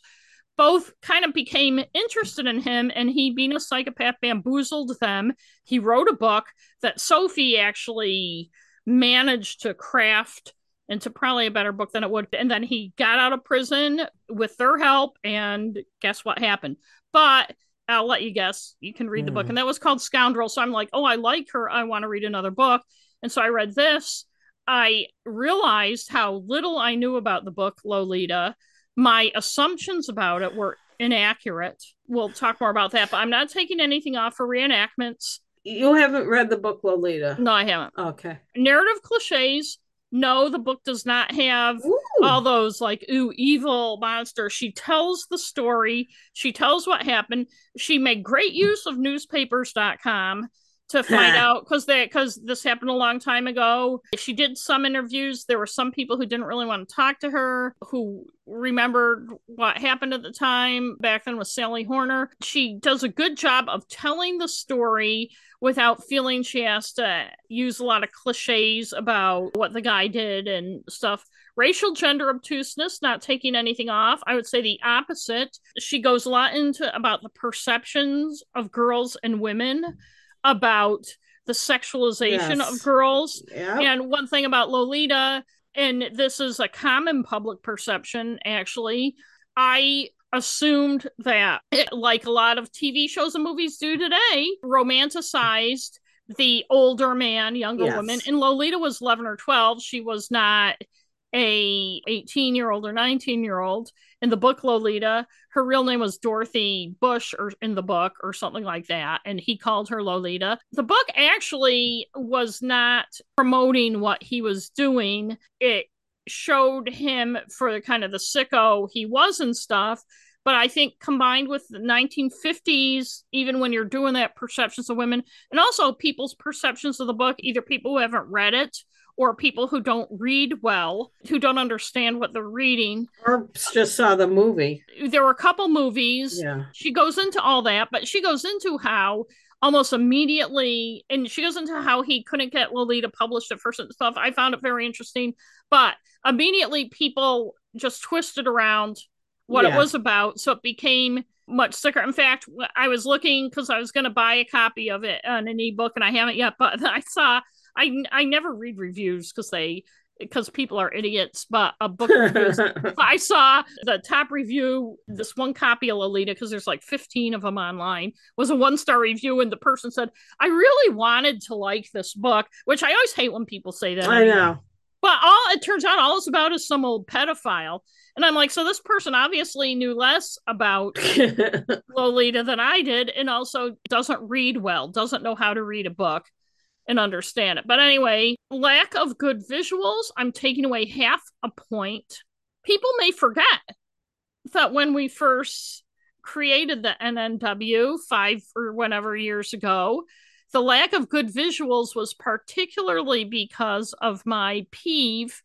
both kind of became interested in him and he being a psychopath bamboozled them. He wrote a book that sophie actually managed to craft into probably a better book than it would and then he got out of prison with their help and guess what happened? But i'll let you guess you can read mm. the book. Hmm. and that was called scoundrel. So i'm like oh i like her. I want to read another book. And so i read this. I realized how little i knew about the book lolita my assumptions about it were inaccurate. We'll talk more about that, but I'm not taking anything off for reenactments. You haven't read the book Lolita? No, I haven't. Okay. Narrative cliches. No, the book does not have ooh. all those like ooh evil monster. She tells the story. She tells what happened. She made great use of newspapers.com to [LAUGHS] find out because they because this happened a long time ago. She did some interviews. There were some people who didn't really want to talk to her, who remembered what happened at the time back then with Sally Horner. She does a good job of telling the story without feeling she has to use a lot of cliches about what the guy did and stuff. Racial gender obtuseness, not taking anything off. I would say the opposite. She goes a lot into about the perceptions of girls and women about the sexualization yes. of girls. Yep. And one thing about Lolita, and this is a common public perception actually, I assumed that, [LAUGHS] like a lot of TV shows and movies do today, romanticized the older man, younger yes. woman. And Lolita was 11 or 12. She was not a 18 year old or 19 year old in the book lolita her real name was dorothy bush or in the book or something like that and he called her lolita. The book actually was not promoting what he was doing. It showed him for the kind of the sicko he was and stuff but I think combined with the 1950s, even when you're doing that perceptions of women, and also people's perceptions of the book, either people who haven't read it or people who don't read well, who don't understand what they're reading. Or just saw the movie. There were a couple movies. Yeah. She goes into all that, but she goes into how almost immediately and she goes into how he couldn't get Lolita published at first and stuff. I found it very interesting, but immediately people just twisted around what yeah. it was about. So it became much thicker. In fact, I was looking because I was going to buy a copy of it on an ebook and I haven't yet, [LAUGHS] but I saw I I never read reviews because they because people are idiots, but a book [LAUGHS] reviews. I saw the top review, this one copy of Lolita, because there's like 15 of them online, was a one star review. And the person said, I really wanted to like this book, which I always hate when people say that. I know. But all it turns out all it's about is some old pedophile. And I'm like, so this person obviously knew less about [LAUGHS] Lolita than I did, and also doesn't read well, doesn't know how to read a book and understand it. But anyway, lack of good visuals, I'm taking away half a point. People may forget that when we first created the NNW five or whatever years ago, the lack of good visuals was particularly because of my peeve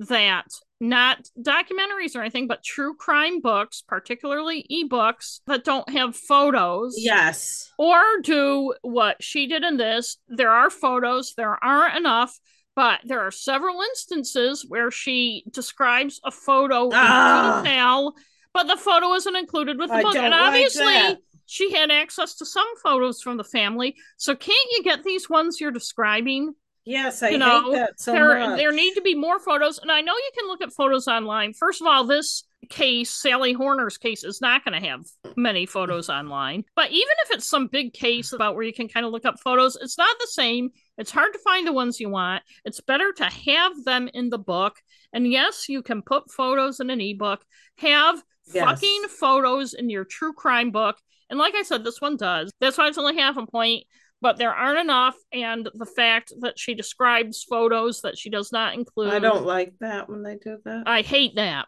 that not documentaries or anything, but true crime books, particularly ebooks that don't have photos. Yes. Or do what she did in this. There are photos, there aren't enough, but there are several instances where she describes a photo ah. in detail, but the photo isn't included with the I book. And obviously, like she had access to some photos from the family. So can't you get these ones you're describing? Yes, I you know, hate that so there, much. There need to be more photos, and I know you can look at photos online. First of all, this case, Sally Horner's case, is not going to have many photos online. But even if it's some big case about where you can kind of look up photos, it's not the same. It's hard to find the ones you want. It's better to have them in the book. And yes, you can put photos in an ebook. Have yes. fucking photos in your true crime book. And like I said, this one does. That's why it's only half a point but there aren't enough and the fact that she describes photos that she does not include i don't like that when they do that. I hate that.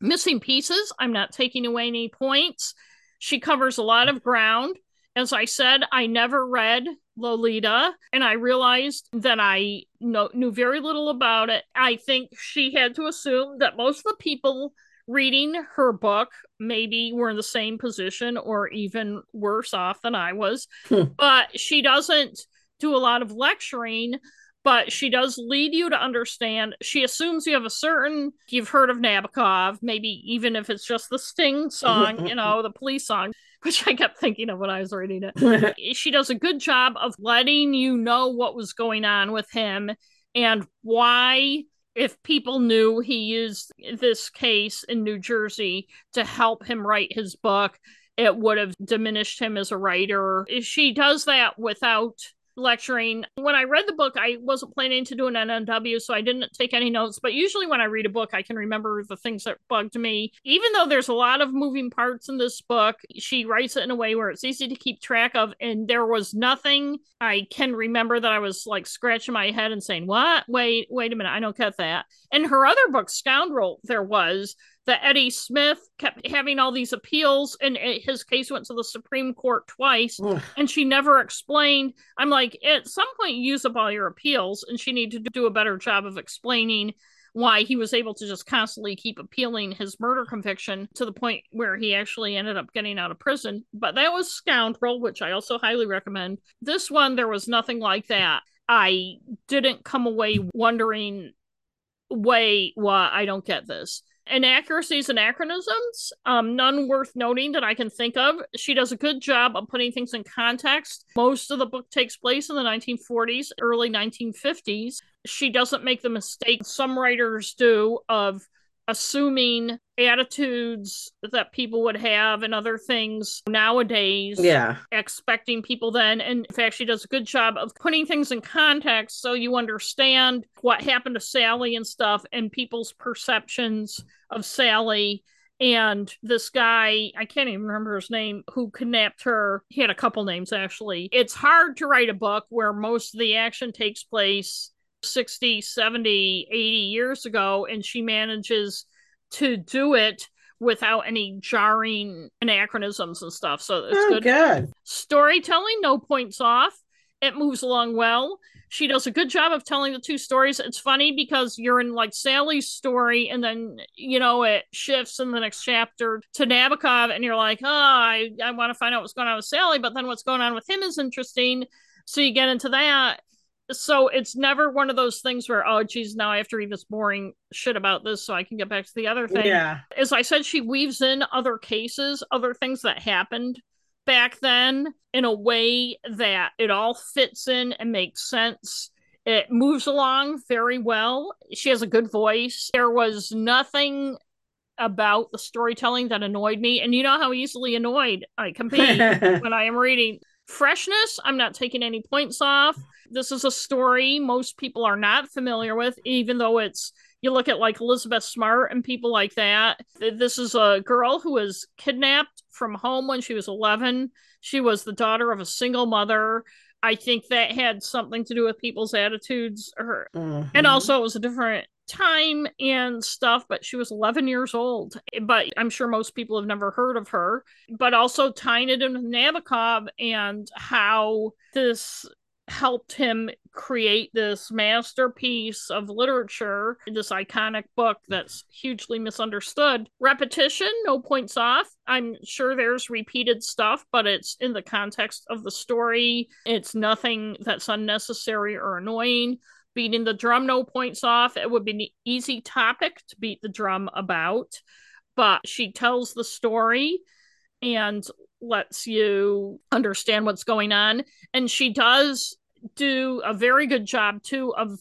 Missing pieces i'm not taking away any points. She covers a lot of ground. As i said i never read lolita and i realized that i know, knew very little about it. I think she had to assume that most of the people reading her book maybe were in the same position or even worse off than I was. Hmm. But she doesn't do a lot of lecturing, but she does lead you to understand. She assumes you have a certain, you've heard of Nabokov, maybe even if it's just the Sting song, you know, the police song. Which I kept thinking of when I was reading it. [LAUGHS] she does a good job of letting you know what was going on with him and why if people knew he used this case in New Jersey to help him write his book, it would have diminished him as a writer. She does that without lecturing. When I read the book, I wasn't planning to do an NNW, so I didn't take any notes. But usually, when I read a book, I can remember the things that bugged me. Even though there's a lot of moving parts in this book, she writes it in a way where it's easy to keep track of. And there was nothing I can remember that I was like scratching my head and saying, What? Wait, wait a minute, I don't get that. In her other book, Scoundrel, there was that Eddie Smith kept having all these appeals, and eh, his case went to the Supreme Court twice, Ugh. and she never explained. I'm like, at some point, you use up all your appeals, and she needed to do a better job of explaining why he was able to just constantly keep appealing his murder conviction to the point where he actually ended up getting out of prison. But that was Scoundrel, which I also highly recommend. This one, there was nothing like that. I didn't come away wondering, wait, what? I don't get this inaccuracies and anachronisms, um, none worth noting that I can think of. She does a good job of putting things in context. Most of the book takes place in the 1940s, early 1950s. She doesn't make the mistake some writers do of assuming attitudes that people would have and other things nowadays. Yeah. Expecting people then. And in fact, she does a good job of putting things in context so you understand what happened to Sally and stuff and people's perceptions of Sally. And this guy, I can't even remember his name, who kidnapped her. He had a couple names actually. It's hard to write a book where most of the action takes place 60, 70, 80 years ago, and she manages to do it without any jarring anachronisms and stuff. So it's oh, good. good. Storytelling, no points off. It moves along well. she does a good job of telling the two stories. It's funny because you're in like Sally's story, and then you know it shifts in the next chapter to Nabokov, and you're like, oh, I, I want to find out what's going on with Sally, but then what's going on with him is interesting. So you get into that. So it's never one of those things where, oh, geez, now I have to read this boring shit about this so I can get back to the other thing. Yeah. As I said, she weaves in other cases, other things that happened back then in a way that it all fits in and makes sense. It moves along very well. She has a good voice. There was nothing about the storytelling that annoyed me. And you know how easily annoyed I can be [LAUGHS] when I am reading. Freshness, I'm not taking any points off. This is a story most people are not familiar with, even though it's you look at like Elizabeth Smart and people like that. This is a girl who was kidnapped from home when she was 11. She was the daughter of a single mother. I think that had something to do with people's attitudes or mm-hmm. and also it was a different time and stuff, but she was 11 years old. But I'm sure most people have never heard of her. But also tying it into Nabokov and how this helped him create this masterpiece of literature, this iconic book that's hugely misunderstood. Repetition, no points off. I'm sure there's repeated stuff, but it's in the context of the story. It's nothing that's unnecessary or annoying. Beating the drum, no points off. It would be an easy topic to beat the drum about, but she tells the story and lets you understand what's going on. And she does do a very good job, too, of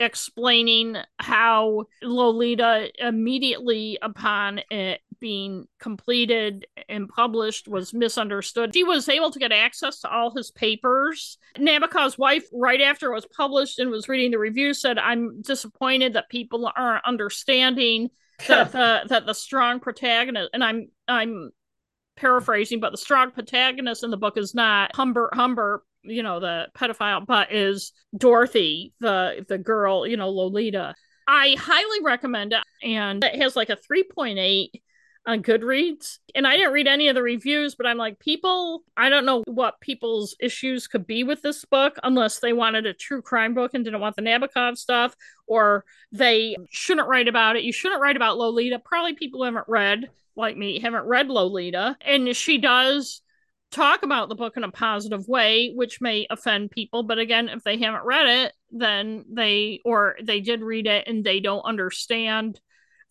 explaining how Lolita immediately upon it being completed and published was misunderstood. He was able to get access to all his papers. Nabokov's wife, right after it was published and was reading the review, said, I'm disappointed that people aren't understanding that the that the strong protagonist and I'm I'm paraphrasing, but the strong protagonist in the book is not Humbert Humbert, you know, the pedophile, but is Dorothy, the the girl, you know, Lolita. I highly recommend it, and it has like a 3.8 on Goodreads. And I didn't read any of the reviews, but I'm like, people, I don't know what people's issues could be with this book unless they wanted a true crime book and didn't want the Nabokov stuff, or they shouldn't write about it. You shouldn't write about Lolita. Probably people haven't read like me haven't read Lolita, and she does talk about the book in a positive way, which may offend people. But again, if they haven't read it, then they or they did read it and they don't understand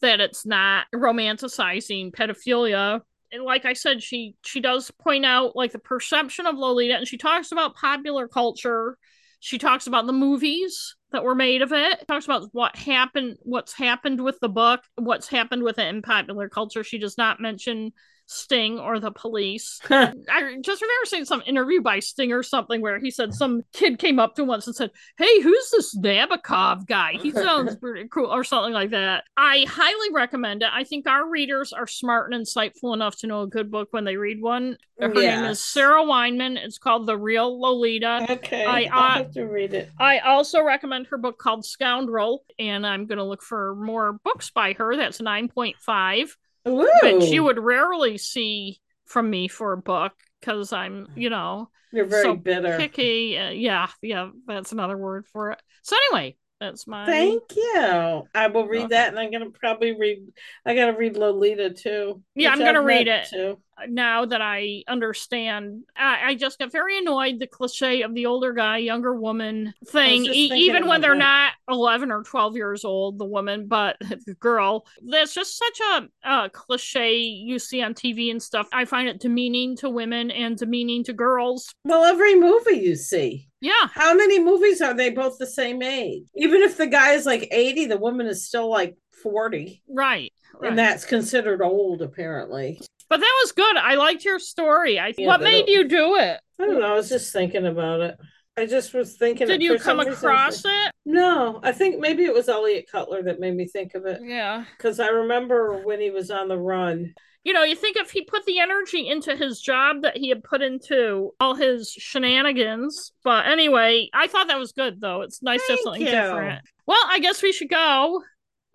that it's not romanticizing pedophilia. And like I said, she she does point out like the perception of Lolita, and she talks about popular culture. She talks about the movies that were made of it. it. Talks about what happened, what's happened with the book, what's happened with it in popular culture. She does not mention Sting or the police. [LAUGHS] I just remember seeing some interview by Sting or something where he said some kid came up to him once and said, Hey, who's this Nabokov guy? He [LAUGHS] sounds pretty cool, or something like that. I highly recommend it. I think our readers are smart and insightful enough to know a good book when they read one. Her yes. name is Sarah Weinman. It's called The Real Lolita. Okay. I, I'll uh, have to read it. I also recommend her book called Scoundrel, and I'm going to look for more books by her. That's 9.5 Ooh. which you would rarely see from me for a book because I'm, you know, you're very so bitter, picky. Uh, yeah, yeah, that's another word for it. So anyway, that's my. Thank you. I will read okay. that, and I'm gonna probably read. I gotta read Lolita too. Yeah, I'm gonna I've read it too now that I understand, I, I, just got very annoyed the cliche of the older guy, younger woman thing, e- even when they're that. not 11 or 12 years old, the woman, but the [LAUGHS] girl. That's just such a, a cliche you see on TV and stuff. I find it demeaning to women and demeaning to girls. Well, every movie you see. Yeah. How many movies are they both the same age? Even if the guy is like 80, the woman is still like 40. Right. Right. And that's considered old, apparently. But that was good. I liked your story. I yeah, what made you do it? I don't know. I was just thinking about it. I just was thinking. Did you come across it? No, I think maybe it was Eliot Cutler that made me think of it. Yeah, because I remember when he was on the run. You know, you think if he put the energy into his job that he had put into all his shenanigans. But anyway, I thought that was good, though. It's nice Thank to have something you. different. Well, I guess we should go.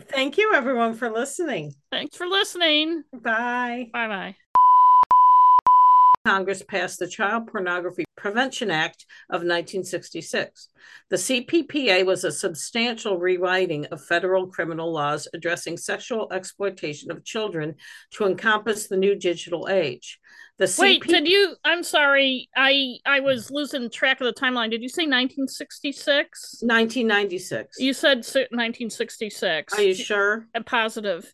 Thank you, everyone, for listening. Thanks for listening. Bye. Bye bye. Congress passed the Child Pornography Prevention Act of 1966. The CPPA was a substantial rewriting of federal criminal laws addressing sexual exploitation of children to encompass the new digital age. The CP- Wait, did you? I'm sorry, I I was losing track of the timeline. Did you say 1966? 1996. You said 1966. Are you sure? A positive.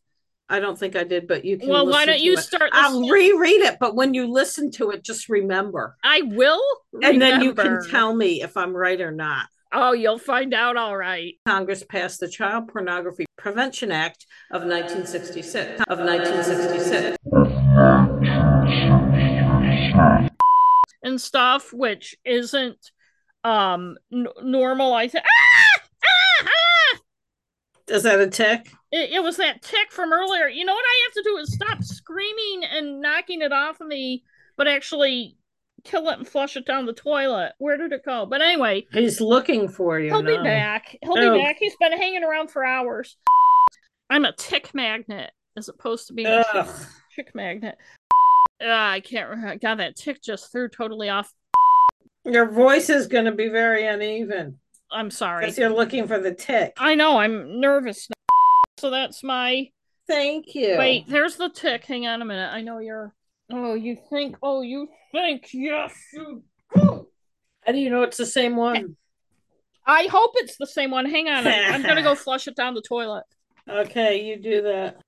I don't think I did, but you can. Well, why don't you it. start? I'll reread it, but when you listen to it, just remember. I will, remember. and then you can tell me if I'm right or not. Oh, you'll find out all right. Congress passed the Child Pornography Prevention Act of 1966. Of 1966. And stuff, which isn't um n- normal. I think. Ah! Ah! Ah! Is that a tick? It, it was that tick from earlier. You know what I have to do is stop screaming and knocking it off of me, but actually kill it and flush it down the toilet. Where did it go? But anyway, he's looking for you. He'll now. be back. He'll oh. be back. He's been hanging around for hours. I'm a tick magnet as opposed to being Ugh. a tick, tick magnet. Uh, I can't remember. God, that tick just threw totally off. Your voice is going to be very uneven. I'm sorry. Because you're looking for the tick. I know. I'm nervous. Now. So that's my. Thank you. Wait, there's the tick. Hang on a minute. I know you're. Oh, you think? Oh, you think? Yes, you. How do you know it's the same one? I hope it's the same one. Hang on. I'm, I'm going to go [LAUGHS] flush it down the toilet. Okay, you do that.